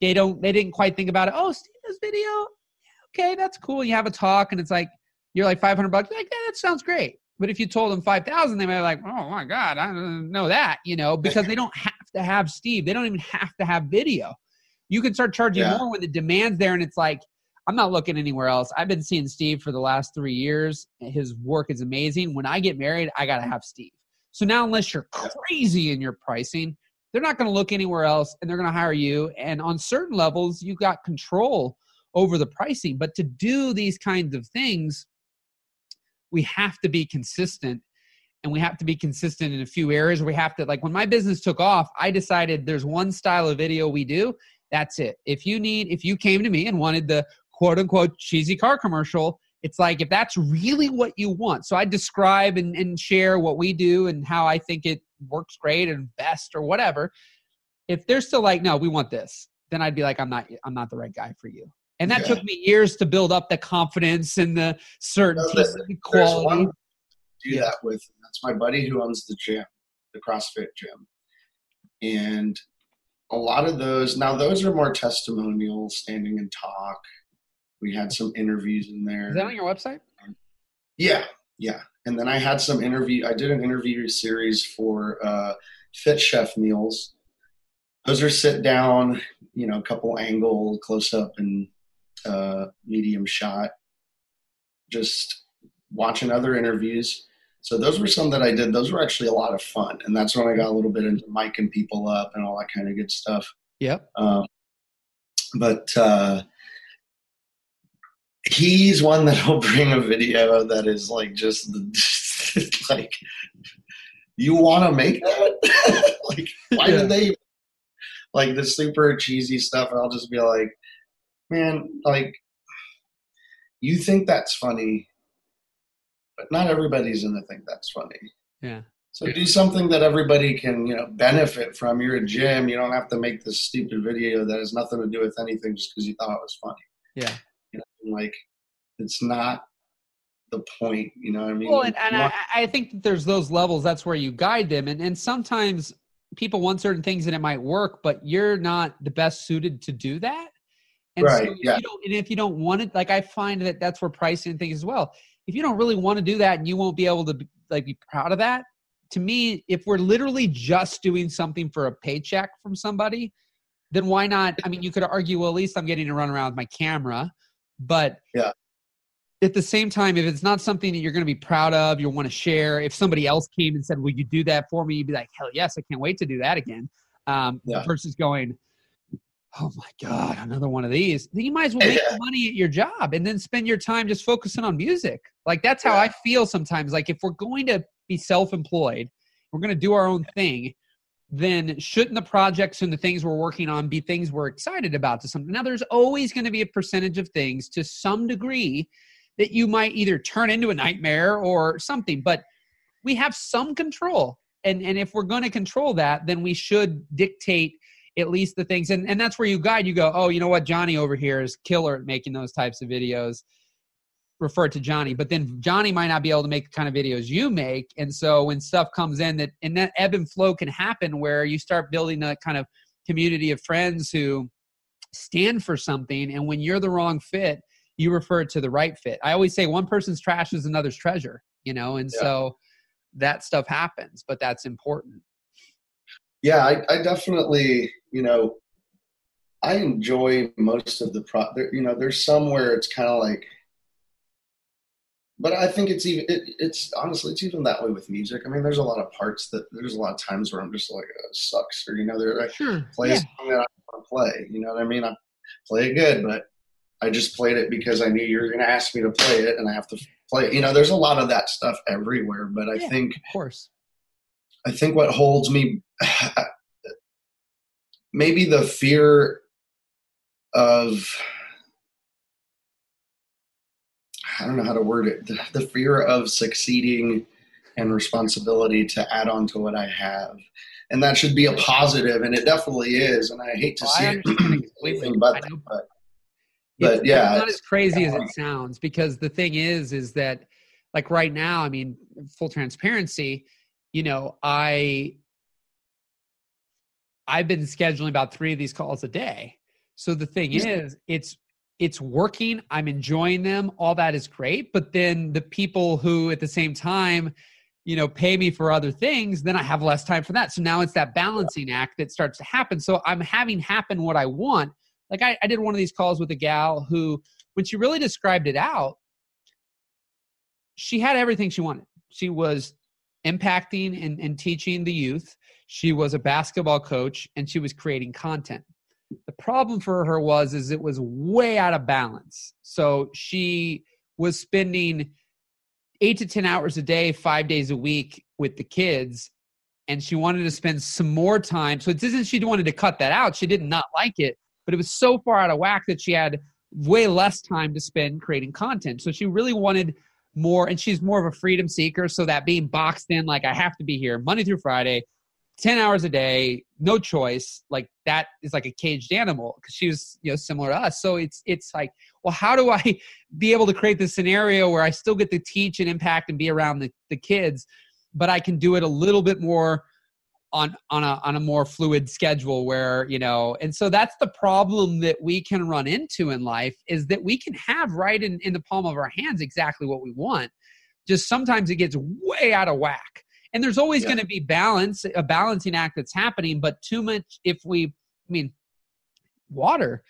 they don't, they didn't quite think about it. Oh, Steve does video. Okay. That's cool. You have a talk and it's like, you're like 500 bucks. Like, yeah, that sounds great. But if you told them 5,000, they might be like, oh my God, I don't know that, you know, because they don't have to have Steve. They don't even have to have video. You can start charging Yeah. more when the demand's there and it's like, I'm not looking anywhere else. I've been seeing Steve for the last three years. His work is amazing. When I get married, I got to have Steve. So now, unless you're crazy in your pricing, they're not going to look anywhere else and they're going to hire you. And on certain levels, you've got control over the pricing. But to do these kinds of things, we have to be consistent and we have to be consistent in a few areas. We have to like when my business took off i decided there's one style of video we do that's it. If you need if you came to me and wanted the quote unquote cheesy car commercial it's like if that's really what you want so i describe and, and share what we do and how i think it works great and best or whatever if they're still like no we want this then i'd be like i'm not i'm not the right guy for you and that Yeah. took me years to build up the confidence and the certainty there's- and the quality one to do Yeah. that with. and That's my buddy who owns the gym, the CrossFit gym. And a lot of those, now those are more testimonial, standing and talk. We had some interviews in there. is that on your website Yeah, yeah. And then I had some interview. I did an interview series for uh, Fit Chef Meals. Those are sit down, you know, a couple angle, close up, and uh, medium shot. Just watching other interviews. So those were some that I did. Those were actually a lot of fun, and that's when I got a little bit into miking people up and all that kind of good stuff. yep Um, but uh, he's one that'll bring a video that is like just the, like you want to make that like why Yeah. did they like the super cheesy stuff and i'll just be like man like you think that's funny but not everybody's gonna think that's funny yeah so do something that everybody can, you know, benefit from. You're a gym. You don't have to make this stupid video that has nothing to do with anything just because you thought it was funny. yeah You know, like it's not the point. You know what I mean? Well, and, and I, I think that there's those levels. That's where you guide them, and and sometimes people want certain things and it might work, but you're not the best suited to do that. And Right, so if yeah. you don't, and if you don't want it, like I find that that's where pricing and things as well. If you don't really want to do that, and you won't be able to be, like be proud of that. To me, if we're literally just doing something for a paycheck from somebody, then why not? I mean, you could argue, well, at least I'm getting to run around with my camera, but Yeah. at the same time, if it's not something that you're going to be proud of, you want to share. If somebody else came and said, "Will you do that for me?" You'd be like, "Hell yes, I can't wait to do that again." Um, Yeah. Versus going, "Oh my god, another one of these." Then you might as well make Yeah. money at your job and then spend your time just focusing on music. Like that's how Yeah. I feel sometimes. Like if we're going to be self-employed, we're going to do our own thing. Then shouldn't the projects and the things we're working on be things we're excited about to something? Now, there's always going to be a percentage of things to some degree that you might either turn into a nightmare or something. But we have some control. And, and if we're going to control that, then we should dictate at least the things. And, and that's where you guide. You go, oh, you know what? Johnny over here is killer at making those types of videos. Refer to Johnny. But then Johnny might not be able to make the kind of videos you make. And so when stuff comes in that, and that ebb and flow can happen where you start building that kind of community of friends who stand for something. And when you're the wrong fit, you refer to the right fit. I always say one person's trash is another's treasure, you know, and yeah. so that stuff happens, but that's important. Yeah, I, I definitely, you know, I enjoy most of the pro. There, you know, there's somewhere it's kind of like, but I think it's even it, it's honestly it's even that way with music. I mean, there's a lot of parts that there's a lot of times where I'm just like oh, sucks, or you know, they're like play yeah. song that I want to play. You know what I mean? I play it good, but I just played it because I knew you were going to ask me to play it, and I have to play. It. You know, there's a lot of that stuff everywhere, but I yeah, think, of course, I think what holds me, maybe the fear of, I don't know how to word it, the, the fear of succeeding and responsibility to add on to what I have. And that should be a positive, and it definitely is. And I hate to see it anything but. But but it's, yeah, it's not as crazy as it sounds because the thing is, is that like right now, I mean, full transparency, you know, I I've been scheduling about three of these calls a day. So the thing is, it's it's working. I'm enjoying them. All that is great. But then the people who at the same time, you know, pay me for other things, then I have less time for that. So now it's that balancing act that starts to happen. So I'm having happen what I want, like I, I did one of these calls with a gal who when she really described it out she had everything she wanted she was impacting and, and teaching the youth. She was a basketball coach and she was creating content. The problem for her was is it was way out of balance. So she was spending eight to ten hours a day five days a week with the kids and she wanted to spend some more time. So it isn't she wanted to cut that out. She did not like it but it was so far out of whack that she had way less time to spend creating content. So she really wanted more, and she's more of a freedom seeker. So that being boxed in, like I have to be here Monday through Friday, 10 hours a day, no choice, like that is like a caged animal because she was, you know, similar to us. So it's, it's like, well, how do I be able to create this scenario where I still get to teach and impact and be around the, the kids, but I can do it a little bit more on on a on a more fluid schedule where you know and so that's the problem that we can run into in life is that we can have right in, in the palm of our hands exactly what we want. Just sometimes it gets way out of whack. And there's always yeah. going to be balance a balancing act that's happening but too much if we i mean water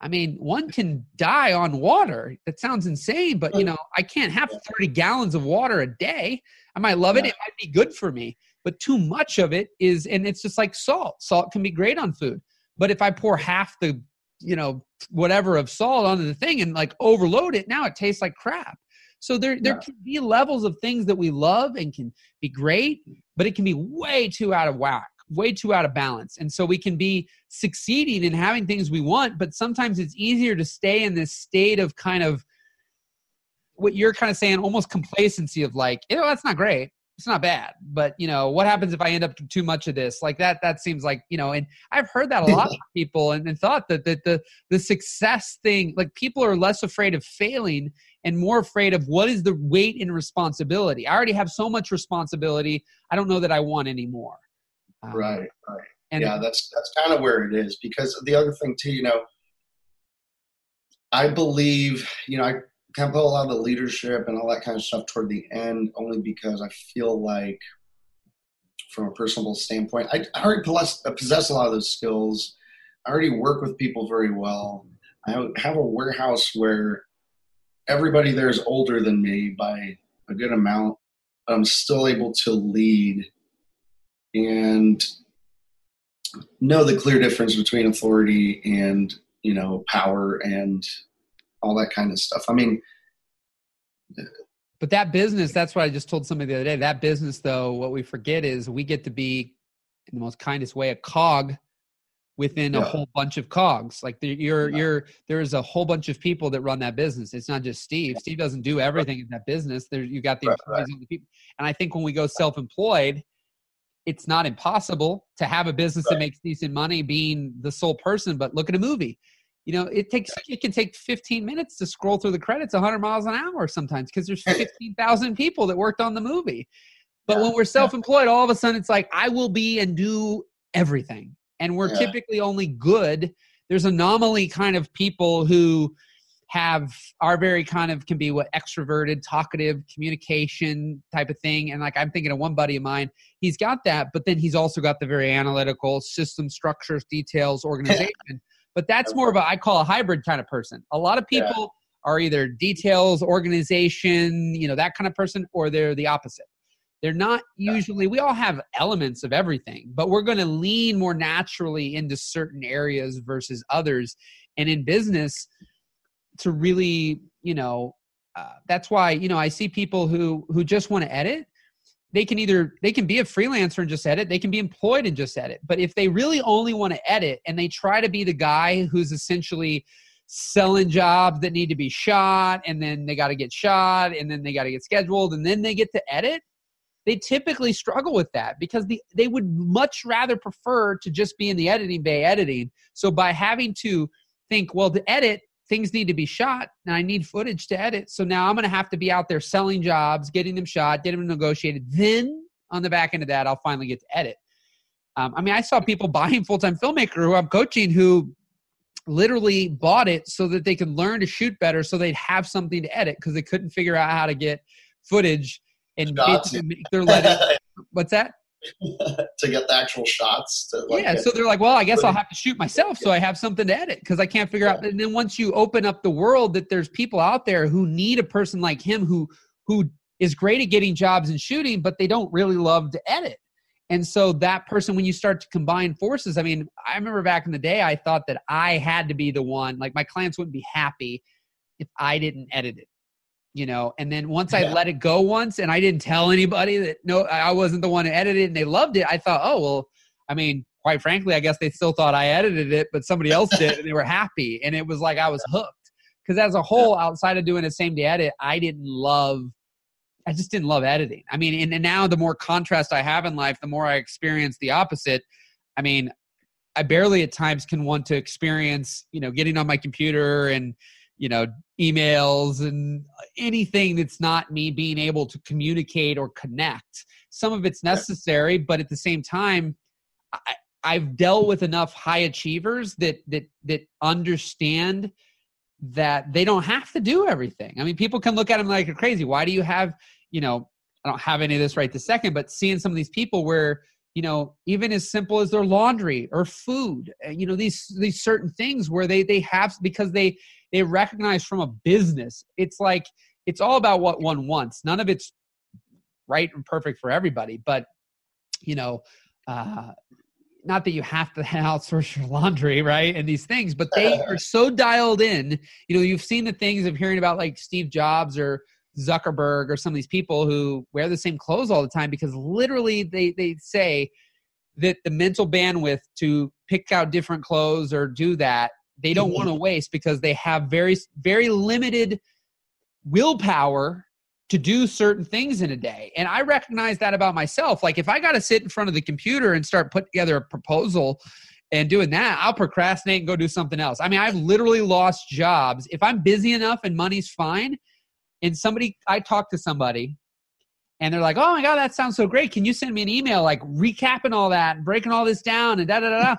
i mean one can die on water. That sounds insane but you know i can't have 30 gallons of water a day. I might love it it might be good for me but too much of it is and it's just like salt. Salt can be great on food but if i pour half the you know whatever of salt onto the thing and like overload it now it tastes like crap. So there there yeah. can be levels of things that we love and can be great but it can be way too out of whack way too out of balance. And so we can be succeeding in having things we want but sometimes it's easier to stay in this state of kind of what you're kind of saying almost complacency of like you know that's not great it's not bad but you know what happens if i end up too much of this? Like that that seems like you know and i've heard that a lot from people and, and thought that, that the the success thing like people are less afraid of failing and more afraid of what is the weight and responsibility. I already have so much responsibility i don't know that i want any more. Um, right right. and yeah that's that's kind of where it is because the other thing too you know i believe you know i kind of put a lot of the leadership and all that kind of stuff toward the end, only because I feel like, from a personal standpoint, I, I already possess, possess a lot of those skills. I already work with people very well. I have a warehouse where everybody there is older than me by a good amount. But I'm still able to lead and know the clear difference between authority and you know power and all that kind of stuff. I mean, but that business, that's what I just told somebody the other day. That business, though, what we forget is we get to be, in the most kindest way, a cog within yeah. a whole bunch of cogs. Like the, you're, yeah. you're, there's a whole bunch of people that run that business. It's not just Steve. Steve doesn't do everything right. in that business. There, you got the right, employees right. and the people. And I think when we go self-employed, it's not impossible to have a business that makes decent money being the sole person. But look at a movie. You know, it takes it can take 15 minutes to scroll through the credits 100 miles an hour sometimes because there's 15,000 people that worked on the movie. But yeah. when we're self-employed, all of a sudden it's like I will be and do everything. And we're yeah. typically only good. There's anomaly kind of people who have are very kind of can be what extroverted talkative communication type of thing. And like i'm thinking of one buddy of mine. He's got that but then he's also got the very analytical system structures details organization but that's more of a i call a hybrid kind of person a lot of people yeah. are either details organization you know that kind of person or they're the opposite they're not usually, we all have elements of everything, but we're going to lean more naturally into certain areas versus others. And in business, to really, you know, uh, that's why, you know, I see people who, who just want to edit. They can either, they can be a freelancer and just edit. They can be employed and just edit. But if they really only want to edit and they try to be the guy who's essentially, selling jobs that need to be shot and then they got to get shot and then they got to get scheduled and then they get to edit they typically struggle with that because the, they would much rather prefer to just be in the editing bay editing. So by having to think, well, to edit, things need to be shot and I need footage to edit. So now I'm going to have to be out there selling jobs, getting them shot, getting them negotiated. Then on the back end of that, I'll finally get to edit. Um, I mean, I saw people buying full time filmmaker who I'm coaching who literally bought it so that they could learn to shoot better so they'd have something to edit because they couldn't figure out how to get footage and they're letting. what's that? to get the actual shots. To like yeah, so they're like, well, I guess I'll have to shoot myself so I have something to edit because I can't figure yeah. out. And then once you open up the world, that there's people out there who need a person like him who who is great at getting jobs and shooting, but they don't really love to edit. And so that person, when you start to combine forces, I mean, I remember back in the day, I thought that I had to be the one. Like my clients wouldn't be happy if I didn't edit it you know and then once i let it go once and i didn't tell anybody that no i wasn't the one who edited it and they loved it i thought oh well i mean quite frankly i guess they still thought i edited it but somebody else did and they were happy and it was like i was hooked. Because as a whole outside of doing a same day edit i didn't love i just didn't love editing. I mean and, and now the more contrast i have in life the more i experience the opposite. I mean i barely at times can want to experience you know getting on my computer and you know emails and anything that's not me being able to communicate or connect. Some of it's necessary but at the same time I, i've dealt with enough high achievers that that that understand that they don't have to do everything. I mean people can look at them like you're crazy. Why do you have you know i don't have any of this right this second but seeing some of these people where you know even as simple as their laundry or food eh, you know these these certain things where they they have because they they recognize from a business. It's like it's all about what one wants. None of it's right and perfect for everybody but you know uh not that you have to outsource your laundry right and these things but they are so dialed in. You know you've seen the things of hearing about like steve jobs or Zuckerberg or some of these people who wear the same clothes all the time because literally they they say that the mental bandwidth to pick out different clothes or do that they don't want to mm-hmm. waste because they have very very limited willpower to do certain things in a day. And i recognize that about myself. Like if i got to sit in front of the computer and start putting together a proposal and doing that i'll procrastinate and go do something else. I mean i've literally lost jobs. If i'm busy enough and money's fine and somebody i talked to somebody and they're like oh my god that sounds so great. Can you send me an email like recapping all that and breaking all this down and da da da da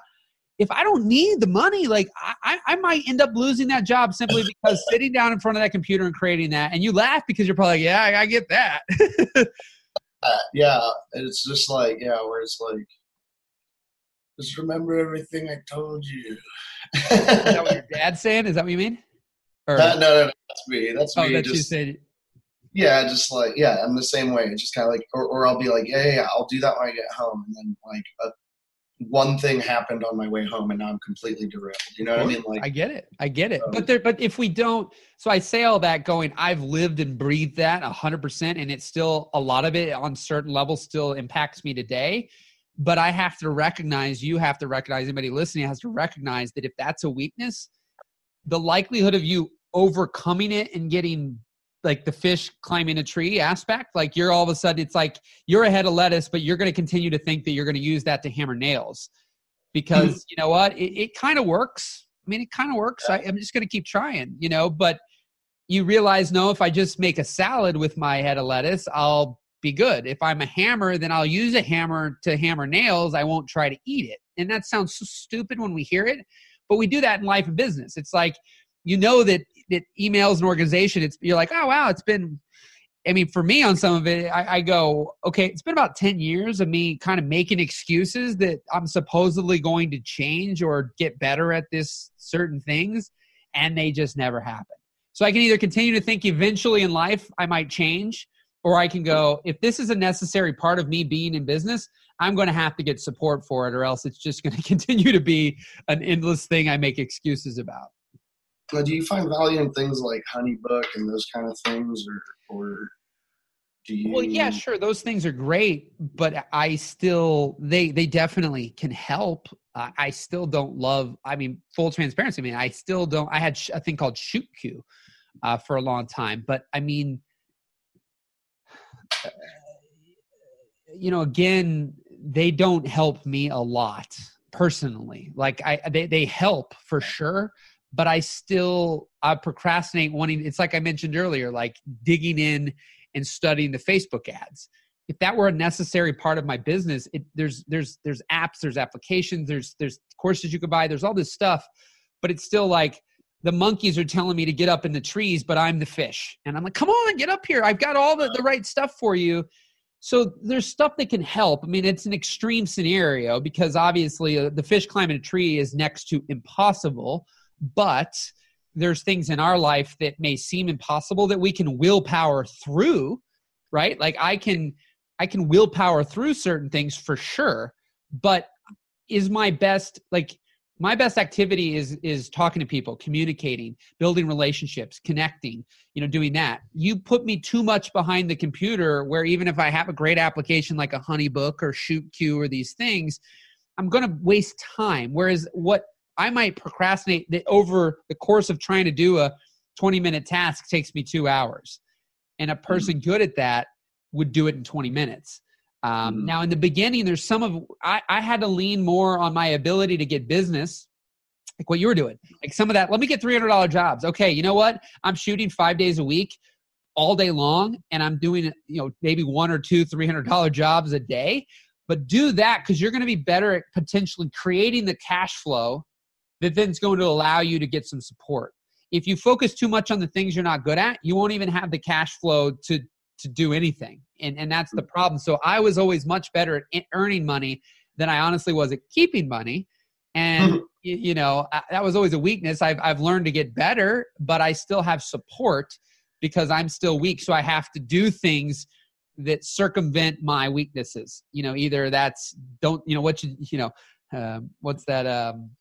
if i don't need the money like i i might end up losing that job simply because sitting down in front of that computer and creating that and you laugh because you're probably like yeah i, I get that uh, yeah it's just like yeah where it's like just remember everything i told you is that what your dad's saying is that what you mean or, no, no, no, that's me. That's oh, me. That just, you said. Yeah, just like yeah, I'm the same way. It's just kind of like, or, or I'll be like, yeah, yeah, I'll do that when I get home, and then like a, one thing happened on my way home, and now I'm completely derailed. You know what I mean? Like, I get it, I get it. but there, but if we don't, so I say all that going, I've lived and breathed that hundred percent, and it's still a lot of it on certain levels still impacts me today. but I have to recognize, you have to recognize, anybody listening has to recognize that if that's a weakness, the likelihood of you overcoming it and getting like the fish climbing a tree aspect, like you're all of a sudden, it's like you're a head of lettuce, but you're going to continue to think that you're going to use that to hammer nails because mm-hmm. you know what? It, it kind of works. I mean, it kind of works. I, I'm just going to keep trying, you know, but you realize, no, if I just make a salad with my head of lettuce, I'll be good. If I'm a hammer, then I'll use a hammer to hammer nails. I won't try to eat it. And that sounds so stupid when we hear it, but we do that in life and business. It's like you know that that emails an organization. It's you're like, oh wow, it's been. I mean, for me on some of it, I, I go, okay, it's been about ten years of me kind of making excuses that I'm supposedly going to change or get better at this certain things, and they just never happen. So I can either continue to think eventually in life I might change, or I can go, if this is a necessary part of me being in business, I'm going to have to get support for it, or else it's just going to continue to be an endless thing I make excuses about. Now, do you find value in things like HoneyBook and those kind of things, or, or do you? Well, yeah, sure, those things are great, but I still they they definitely can help. Uh, I still don't love. I mean, full transparency. I mean, I still don't. I had a thing called ShootQ uh, for a long time, but I mean you know, again, they don't help me a lot personally. Like I, they, they help for sure, but I still, I procrastinate wanting, it's like I mentioned earlier, like digging in and studying the Facebook ads. If that were a necessary part of my business, it, there's, there's, there's apps, there's applications, there's, there's courses you could buy, there's all this stuff, but it's still like, the monkeys are telling me to get up in the trees, but I'm the fish. And I'm like, come on, get up here. I've got all the, the right stuff for you. So there's stuff that can help. I mean, it's an extreme scenario because obviously uh, the fish climbing a tree is next to impossible, but there's things in our life that may seem impossible that we can willpower through, right? Like I can I can willpower through certain things for sure, but is my best like my best activity is is talking to people communicating building relationships connecting you know doing that you put me too much behind the computer where even if i have a great application like a honeybook or ShootQ or these things i'm going to waste time whereas what i might procrastinate that over the course of trying to do a 20 minute task takes me two hours and a person mm-hmm. good at that would do it in 20 minutes um, mm Now, in the beginning, there's some of I, I had to lean more on my ability to get business, like what you were doing. Like some of that. Let me get three hundred dollar jobs. Okay, you know what? I'm shooting five days a week, all day long, and I'm doing you know maybe one or two three hundred dollar jobs a day. But do that because you're going to be better at potentially creating the cash flow that then's going to allow you to get some support. If you focus too much on the things you're not good at, you won't even have the cash flow to to do anything. And, and that's the problem. So I was always much better at earning money than I honestly was at keeping money. And, mm-hmm. you, know, I, that was always a weakness. I've, I've learned to get better, but I still have support because I'm still weak. So I have to do things that circumvent my weaknesses. You know, either that's don't, you know, what you, you know, uh, what's that? Um,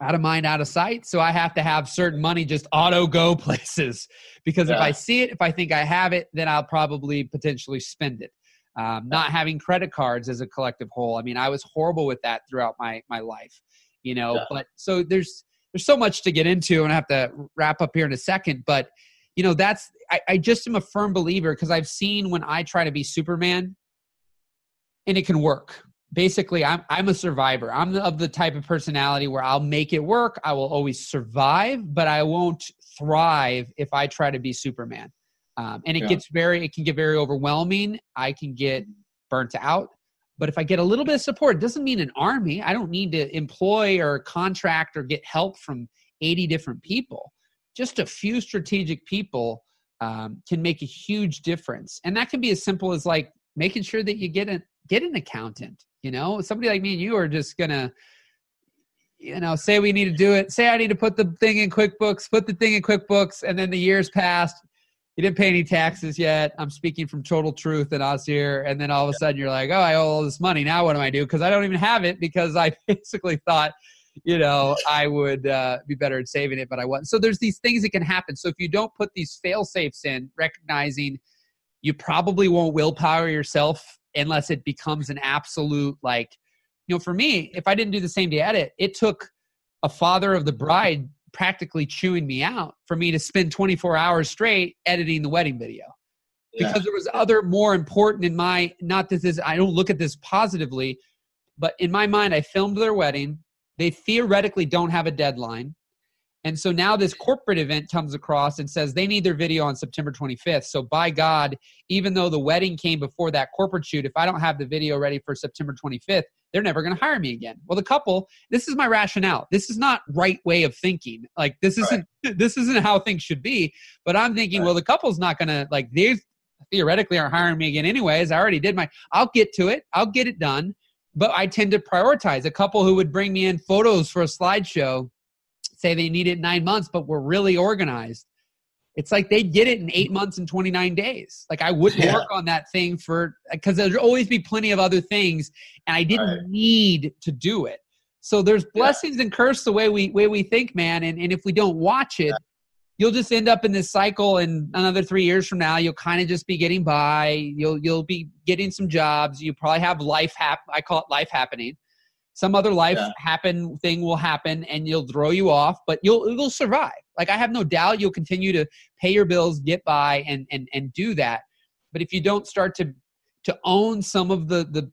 out of mind, out of sight. So I have to have certain money just auto go places because yeah. if I see it, if I think I have it, then I'll probably potentially spend it. Um, not having credit cards as a collective whole. I mean, I was horrible with that throughout my my life, you know. Yeah. But so there's there's so much to get into, and I have to wrap up here in a second. But you know, that's I, I just am a firm believer because I've seen when I try to be Superman, and it can work basically I'm I'm a survivor. I'm of the type of personality where I'll make it work. I will always survive, but I won't thrive if I try to be Superman. Um, and it yeah. gets very it can get very overwhelming. I can get burnt out. But if I get a little bit of support, it doesn't mean an army. I don't need to employ or contract or get help from 80 different people. Just a few strategic people um, can make a huge difference. And that can be as simple as like making sure that you get an get an accountant you know, somebody like me and you are just gonna, you know, say we need to do it. Say I need to put the thing in QuickBooks, put the thing in QuickBooks, and then the years passed. You didn't pay any taxes yet. I'm speaking from total truth and us here. And then all of a sudden you're like, oh, I owe all this money. Now what do I do? Because I don't even have it because I basically thought, you know, I would uh, be better at saving it, but I wasn't. So there's these things that can happen. So if you don't put these fail safes in, recognizing you probably won't willpower yourself unless it becomes an absolute like you know for me if i didn't do the same day edit it took a father of the bride practically chewing me out for me to spend 24 hours straight editing the wedding video. Because yeah. there was other more important in my not that this is, i don't look at this positively but in my mind i filmed their wedding. They theoretically don't have a deadline and so now this corporate event comes across and says they need their video on September 25th. So by God, even though the wedding came before that corporate shoot, if I don't have the video ready for September 25th, they're never going to hire me again. Well, the couple, this is my rationale. This is not right way of thinking. Like this isn't right. this isn't how things should be. But I'm thinking, right. well, the couple's not going to like they theoretically aren't hiring me again anyways. I already did my. I'll get to it. I'll get it done. But I tend to prioritize a couple who would bring me in photos for a slideshow say they need it nine months, but we're really organized. It's like they get it in eight months and 29 days. Like I wouldn't yeah. work on that thing for, because there'd always be plenty of other things and I didn't right. need to do it. So there's blessings yeah. and curse the way we, way we think, man. And, and if we don't watch it, yeah. you'll just end up in this cycle and another three years from now, you'll kind of just be getting by. You'll, you'll be getting some jobs. You probably have life hap- I call it life happening some other life yeah. happen thing will happen and you'll throw you off but you'll you'll survive like i have no doubt you'll continue to pay your bills get by and and and do that but if you don't start to to own some of the the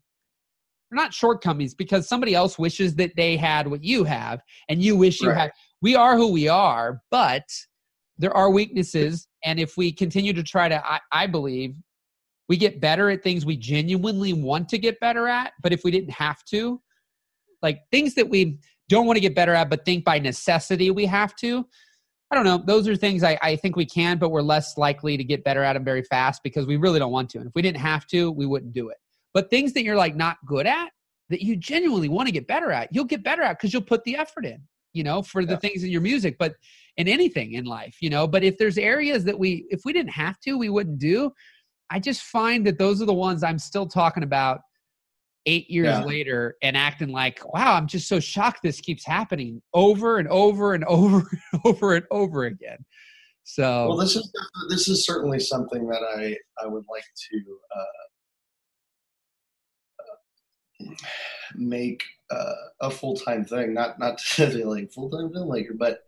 not shortcomings because somebody else wishes that they had what you have and you wish you right. had we are who we are but there are weaknesses and if we continue to try to I, I believe we get better at things we genuinely want to get better at but if we didn't have to like things that we don't want to get better at, but think by necessity we have to. I don't know. Those are things I, I think we can, but we're less likely to get better at them very fast because we really don't want to. And if we didn't have to, we wouldn't do it. But things that you're like not good at, that you genuinely want to get better at, you'll get better at because you'll put the effort in, you know, for the yeah. things in your music, but in anything in life, you know. But if there's areas that we, if we didn't have to, we wouldn't do. I just find that those are the ones I'm still talking about eight years yeah. later and acting like, wow, I'm just so shocked this keeps happening over and over and over and over and over again. So well, this is this is certainly something that I I would like to uh, uh, make uh, a full time thing. Not not to say like full time filmmaker, but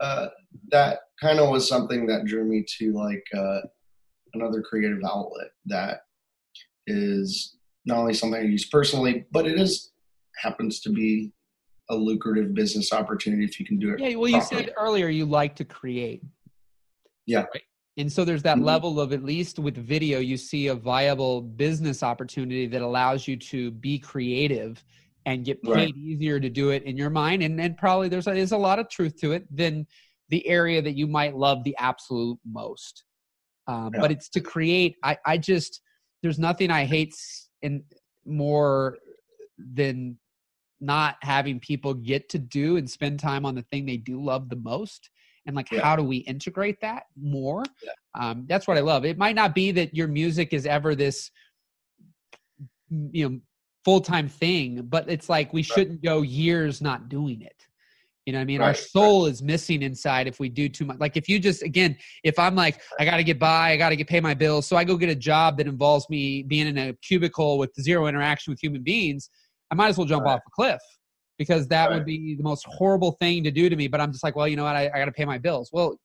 uh, that kind of was something that drew me to like uh, another creative outlet that is not only something I use personally, but it is happens to be a lucrative business opportunity if you can do it. Yeah, well, properly. you said earlier you like to create. Yeah. Right? And so there's that mm-hmm. level of at least with video, you see a viable business opportunity that allows you to be creative and get paid right. easier to do it in your mind. And and probably there's a, there's a lot of truth to it than the area that you might love the absolute most. Um, yeah. But it's to create. I I just there's nothing I hate and more than not having people get to do and spend time on the thing they do love the most and like yeah. how do we integrate that more yeah. um, that's what i love it might not be that your music is ever this you know full-time thing but it's like we shouldn't go years not doing it you know what I mean? Right, Our soul right. is missing inside if we do too much. Like if you just again, if I'm like, I gotta get by, I gotta get pay my bills, so I go get a job that involves me being in a cubicle with zero interaction with human beings, I might as well jump right. off a cliff because that would be the most horrible thing to do to me. But I'm just like, well, you know what? I, I gotta pay my bills. Well,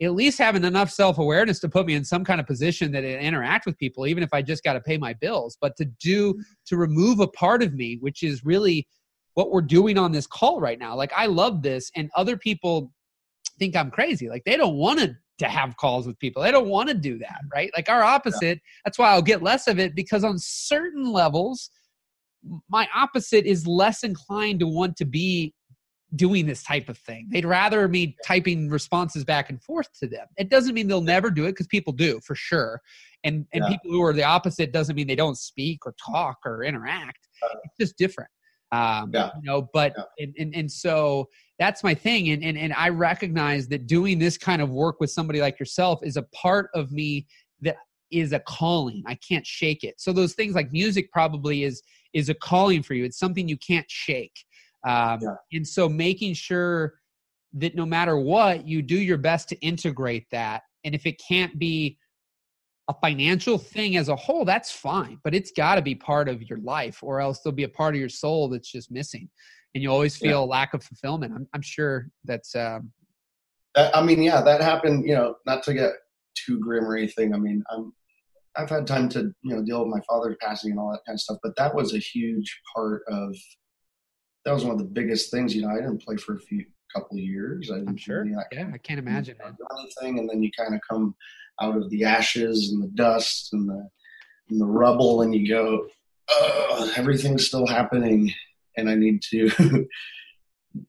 at least having enough self awareness to put me in some kind of position that I interact with people, even if I just got to pay my bills. But to do mm. to remove a part of me, which is really what we're doing on this call right now. Like I love this, and other people think I'm crazy. Like they don't want to to have calls with people. They don't want to do that, right? Like our opposite. Yeah. That's why I'll get less of it because on certain levels, my opposite is less inclined to want to be doing this type of thing. They'd rather me typing responses back and forth to them. It doesn't mean they'll never do it because people do for sure. And and yeah. people who are the opposite doesn't mean they don't speak or talk or interact. Uh, it's just different. Um, yeah. you know, but yeah. and, and, and so that's my thing. And, and, and I recognize that doing this kind of work with somebody like yourself is a part of me that is a calling. I can't shake it. So those things like music probably is, is a calling for you. It's something you can't shake. Um, yeah. And so making sure that no matter what, you do your best to integrate that. And if it can't be a financial thing as a whole, that's fine, but it's got to be part of your life, or else there'll be a part of your soul that's just missing, and you always feel yeah. lack of fulfillment. I'm, I'm sure that's. Um, I mean, yeah, that happened. You know, not to get too grim or anything. I mean, I'm, I've had time to you know deal with my father's passing and all that kind of stuff, but that was a huge part of. That was one of the biggest things. You know, I didn't play for a few couple of years. I am sure. yeah, I can't imagine anything, and then you kind of come out of the ashes and the dust and the and the rubble, and you go, oh, everything's still happening, and I need to,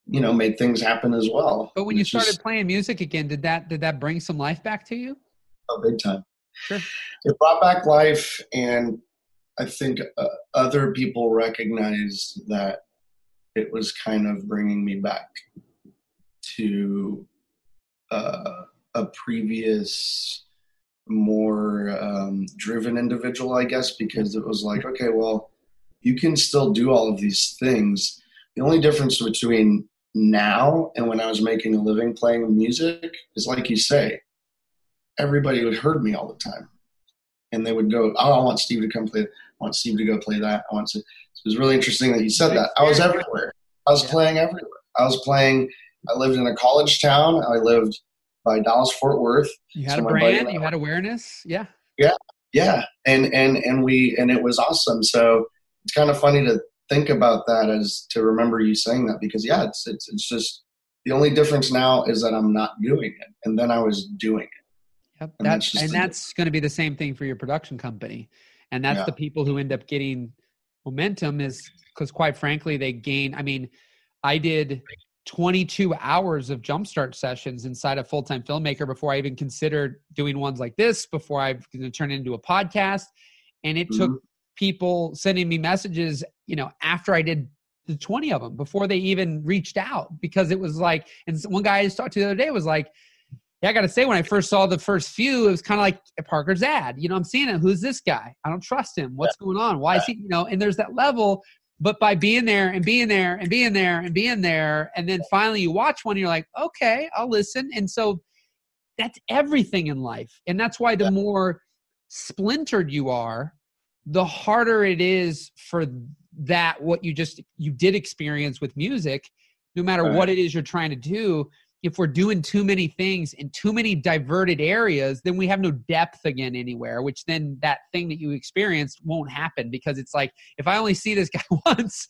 you know, make things happen as well. But when you started just, playing music again, did that did that bring some life back to you? Oh, big time. Sure. It brought back life, and I think uh, other people recognized that it was kind of bringing me back to uh, a previous more um, driven individual, I guess, because it was like, okay, well, you can still do all of these things. The only difference between now and when I was making a living playing music is like you say, everybody would heard me all the time. And they would go, Oh, I want Steve to come play. I want Steve to go play that. I want to. It was really interesting that you said that. I was everywhere. I was playing everywhere. I was playing. I lived in a college town. I lived by Dallas Fort Worth. You had so a brand, you had awareness, yeah. Yeah, yeah, and and and we and it was awesome. So it's kind of funny to think about that as to remember you saying that because yeah, it's it's it's just the only difference now is that I'm not doing it, and then I was doing it. Yep, and that's, that's and that's going to be the same thing for your production company, and that's yeah. the people who end up getting momentum is because quite frankly they gain. I mean, I did 22 hours of jumpstart sessions inside a full-time filmmaker before I even considered doing ones like this, before I turn it into a podcast. And it mm-hmm. took people sending me messages, you know, after I did the 20 of them before they even reached out because it was like, and one guy I just talked to the other day was like, yeah, I got to say, when I first saw the first few, it was kind of like Parker's ad. You know, I'm seeing it. Who's this guy? I don't trust him. What's yeah. going on? Why is he, you know, and there's that level but by being there and being there and being there and being there and then finally you watch one you're like okay i'll listen and so that's everything in life and that's why the yeah. more splintered you are the harder it is for that what you just you did experience with music no matter right. what it is you're trying to do if we're doing too many things in too many diverted areas, then we have no depth again anywhere, which then that thing that you experienced won't happen because it's like, if I only see this guy once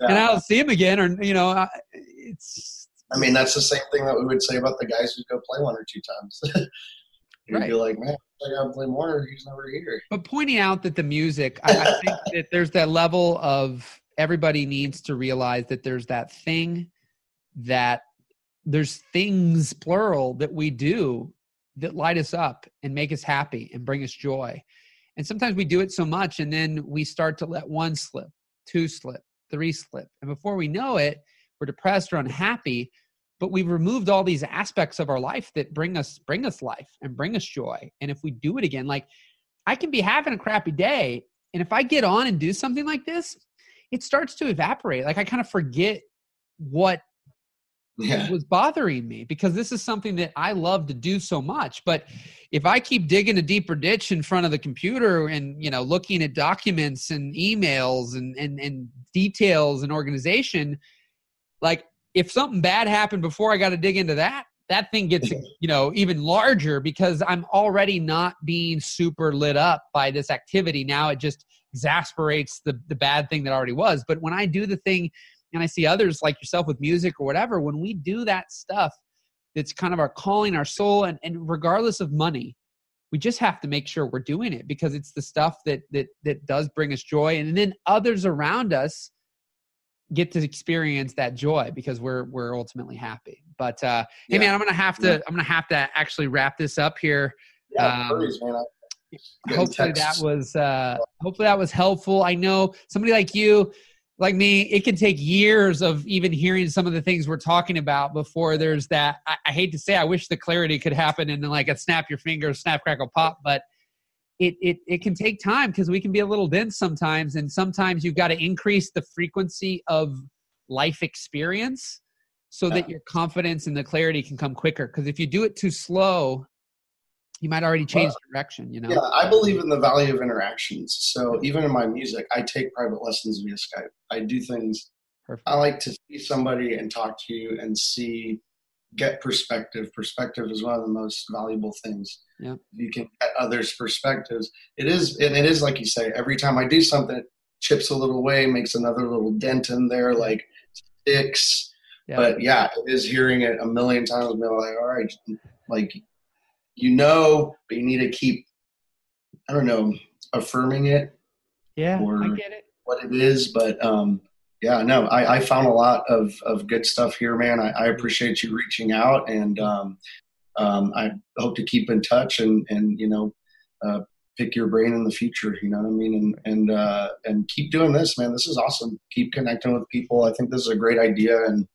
yeah. and I don't see him again, or, you know, it's. I mean, that's the same thing that we would say about the guys who go play one or two times. You'd right. be like, man, I gotta play more. He's never here. But pointing out that the music, I, I think that there's that level of everybody needs to realize that there's that thing that there's things plural that we do that light us up and make us happy and bring us joy. And sometimes we do it so much and then we start to let one slip two slip three slip. And before we know it we're depressed or unhappy but we've removed all these aspects of our life that bring us bring us life and bring us joy. And if we do it again like i can be having a crappy day and if i get on and do something like this it starts to evaporate. Like i kind of forget what yeah. was bothering me because this is something that I love to do so much. But if I keep digging a deeper ditch in front of the computer and you know looking at documents and emails and and, and details and organization, like if something bad happened before I got to dig into that, that thing gets you know even larger because I'm already not being super lit up by this activity. Now it just exasperates the the bad thing that already was. But when I do the thing and I see others like yourself with music or whatever, when we do that stuff, that's kind of our calling, our soul, and, and regardless of money, we just have to make sure we're doing it because it's the stuff that that that does bring us joy, and then others around us get to experience that joy because we're we're ultimately happy. But uh, yeah. hey, man, I'm gonna have to yeah. I'm gonna have to actually wrap this up here. Yeah, um, man. hopefully that was uh, hopefully that was helpful. I know somebody like you like me, it can take years of even hearing some of the things we're talking about before there's that. I, I hate to say, I wish the clarity could happen and then like a snap your fingers, snap, crackle, pop, but it it it can take time because we can be a little dense sometimes, and sometimes you've got to increase the frequency of life experience so that your confidence and the clarity can come quicker. Because if you do it too slow, you might already change well, direction you know? yeah i believe in the value of interactions. So even in my music i take private lessons via skype. I do things Perfect. i like to see somebody and talk to you and see get perspective. Perspective is one of the most valuable things. Yeah you can get others perspectives it is and it is like you say every time i do something it chips a little away makes another little dent in there like sticks. Yeah. but yeah it is hearing it a million times and like all right like you know, but you need to keep, I don't know, affirming it. Yeah, I get it. What it is, but um, yeah, no, I, I found a lot of, of good stuff here, man. I, I appreciate you reaching out, and um, um, I hope to keep in touch and and you know, uh, pick your brain in the future. You know what I mean? And and uh, and keep doing this, man. This is awesome. Keep connecting with people. I think this is a great idea, and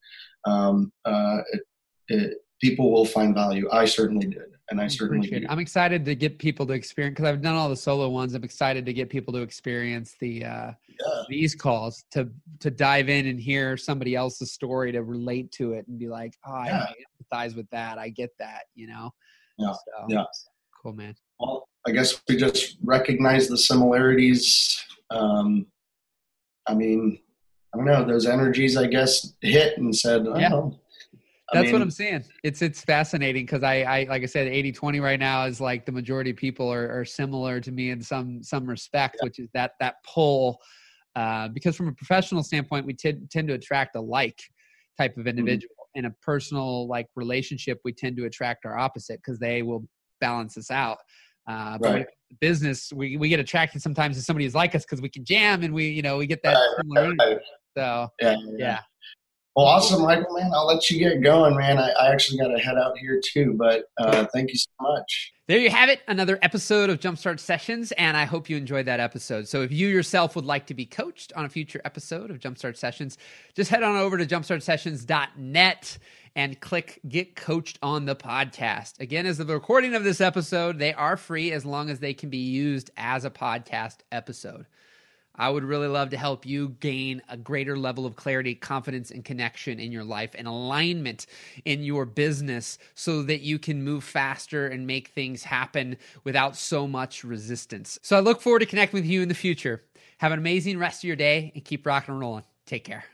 um, uh, it, it, people will find value. I certainly did and I certainly do. I'm excited to get people to experience because I've done all the solo ones. I'm excited to get people to experience the uh, yeah. these calls to to dive in and hear somebody else's story to relate to it and be like, oh, yeah. I empathize with that. I get that. You know. Yeah. So, yeah. Cool, man. Well, I guess we just recognize the similarities. Um, I mean, I don't know. Those energies, I guess, hit and said, oh, yeah. That's mean, what I'm saying. It's it's fascinating because I, I like I said, 80 20 right now is like the majority of people are, are similar to me in some some respect, yeah. which is that that pull. Uh, because from a professional standpoint, we tend tend to attract a like type of mm-hmm. individual. Mm-hmm. In a personal like relationship, we tend to attract our opposite because they will balance us out. Uh, but right. business, we, we get attracted sometimes to somebody who's like us because we can jam and we, you know, we get that right, similar. Right. So yeah, yeah, yeah. Well, awesome, Michael, man. I'll let you get going, man. I, I actually got to head out here too, but uh, thank you so much. There you have it, another episode of Jumpstart Sessions, and I hope you enjoyed that episode. So, if you yourself would like to be coached on a future episode of Jumpstart Sessions, just head on over to jumpstartsessions.net and click Get Coached on the podcast. Again, as the recording of this episode, they are free as long as they can be used as a podcast episode. I would really love to help you gain a greater level of clarity, confidence, and connection in your life and alignment in your business so that you can move faster and make things happen without so much resistance. So I look forward to connecting with you in the future. Have an amazing rest of your day and keep rocking and rolling. Take care.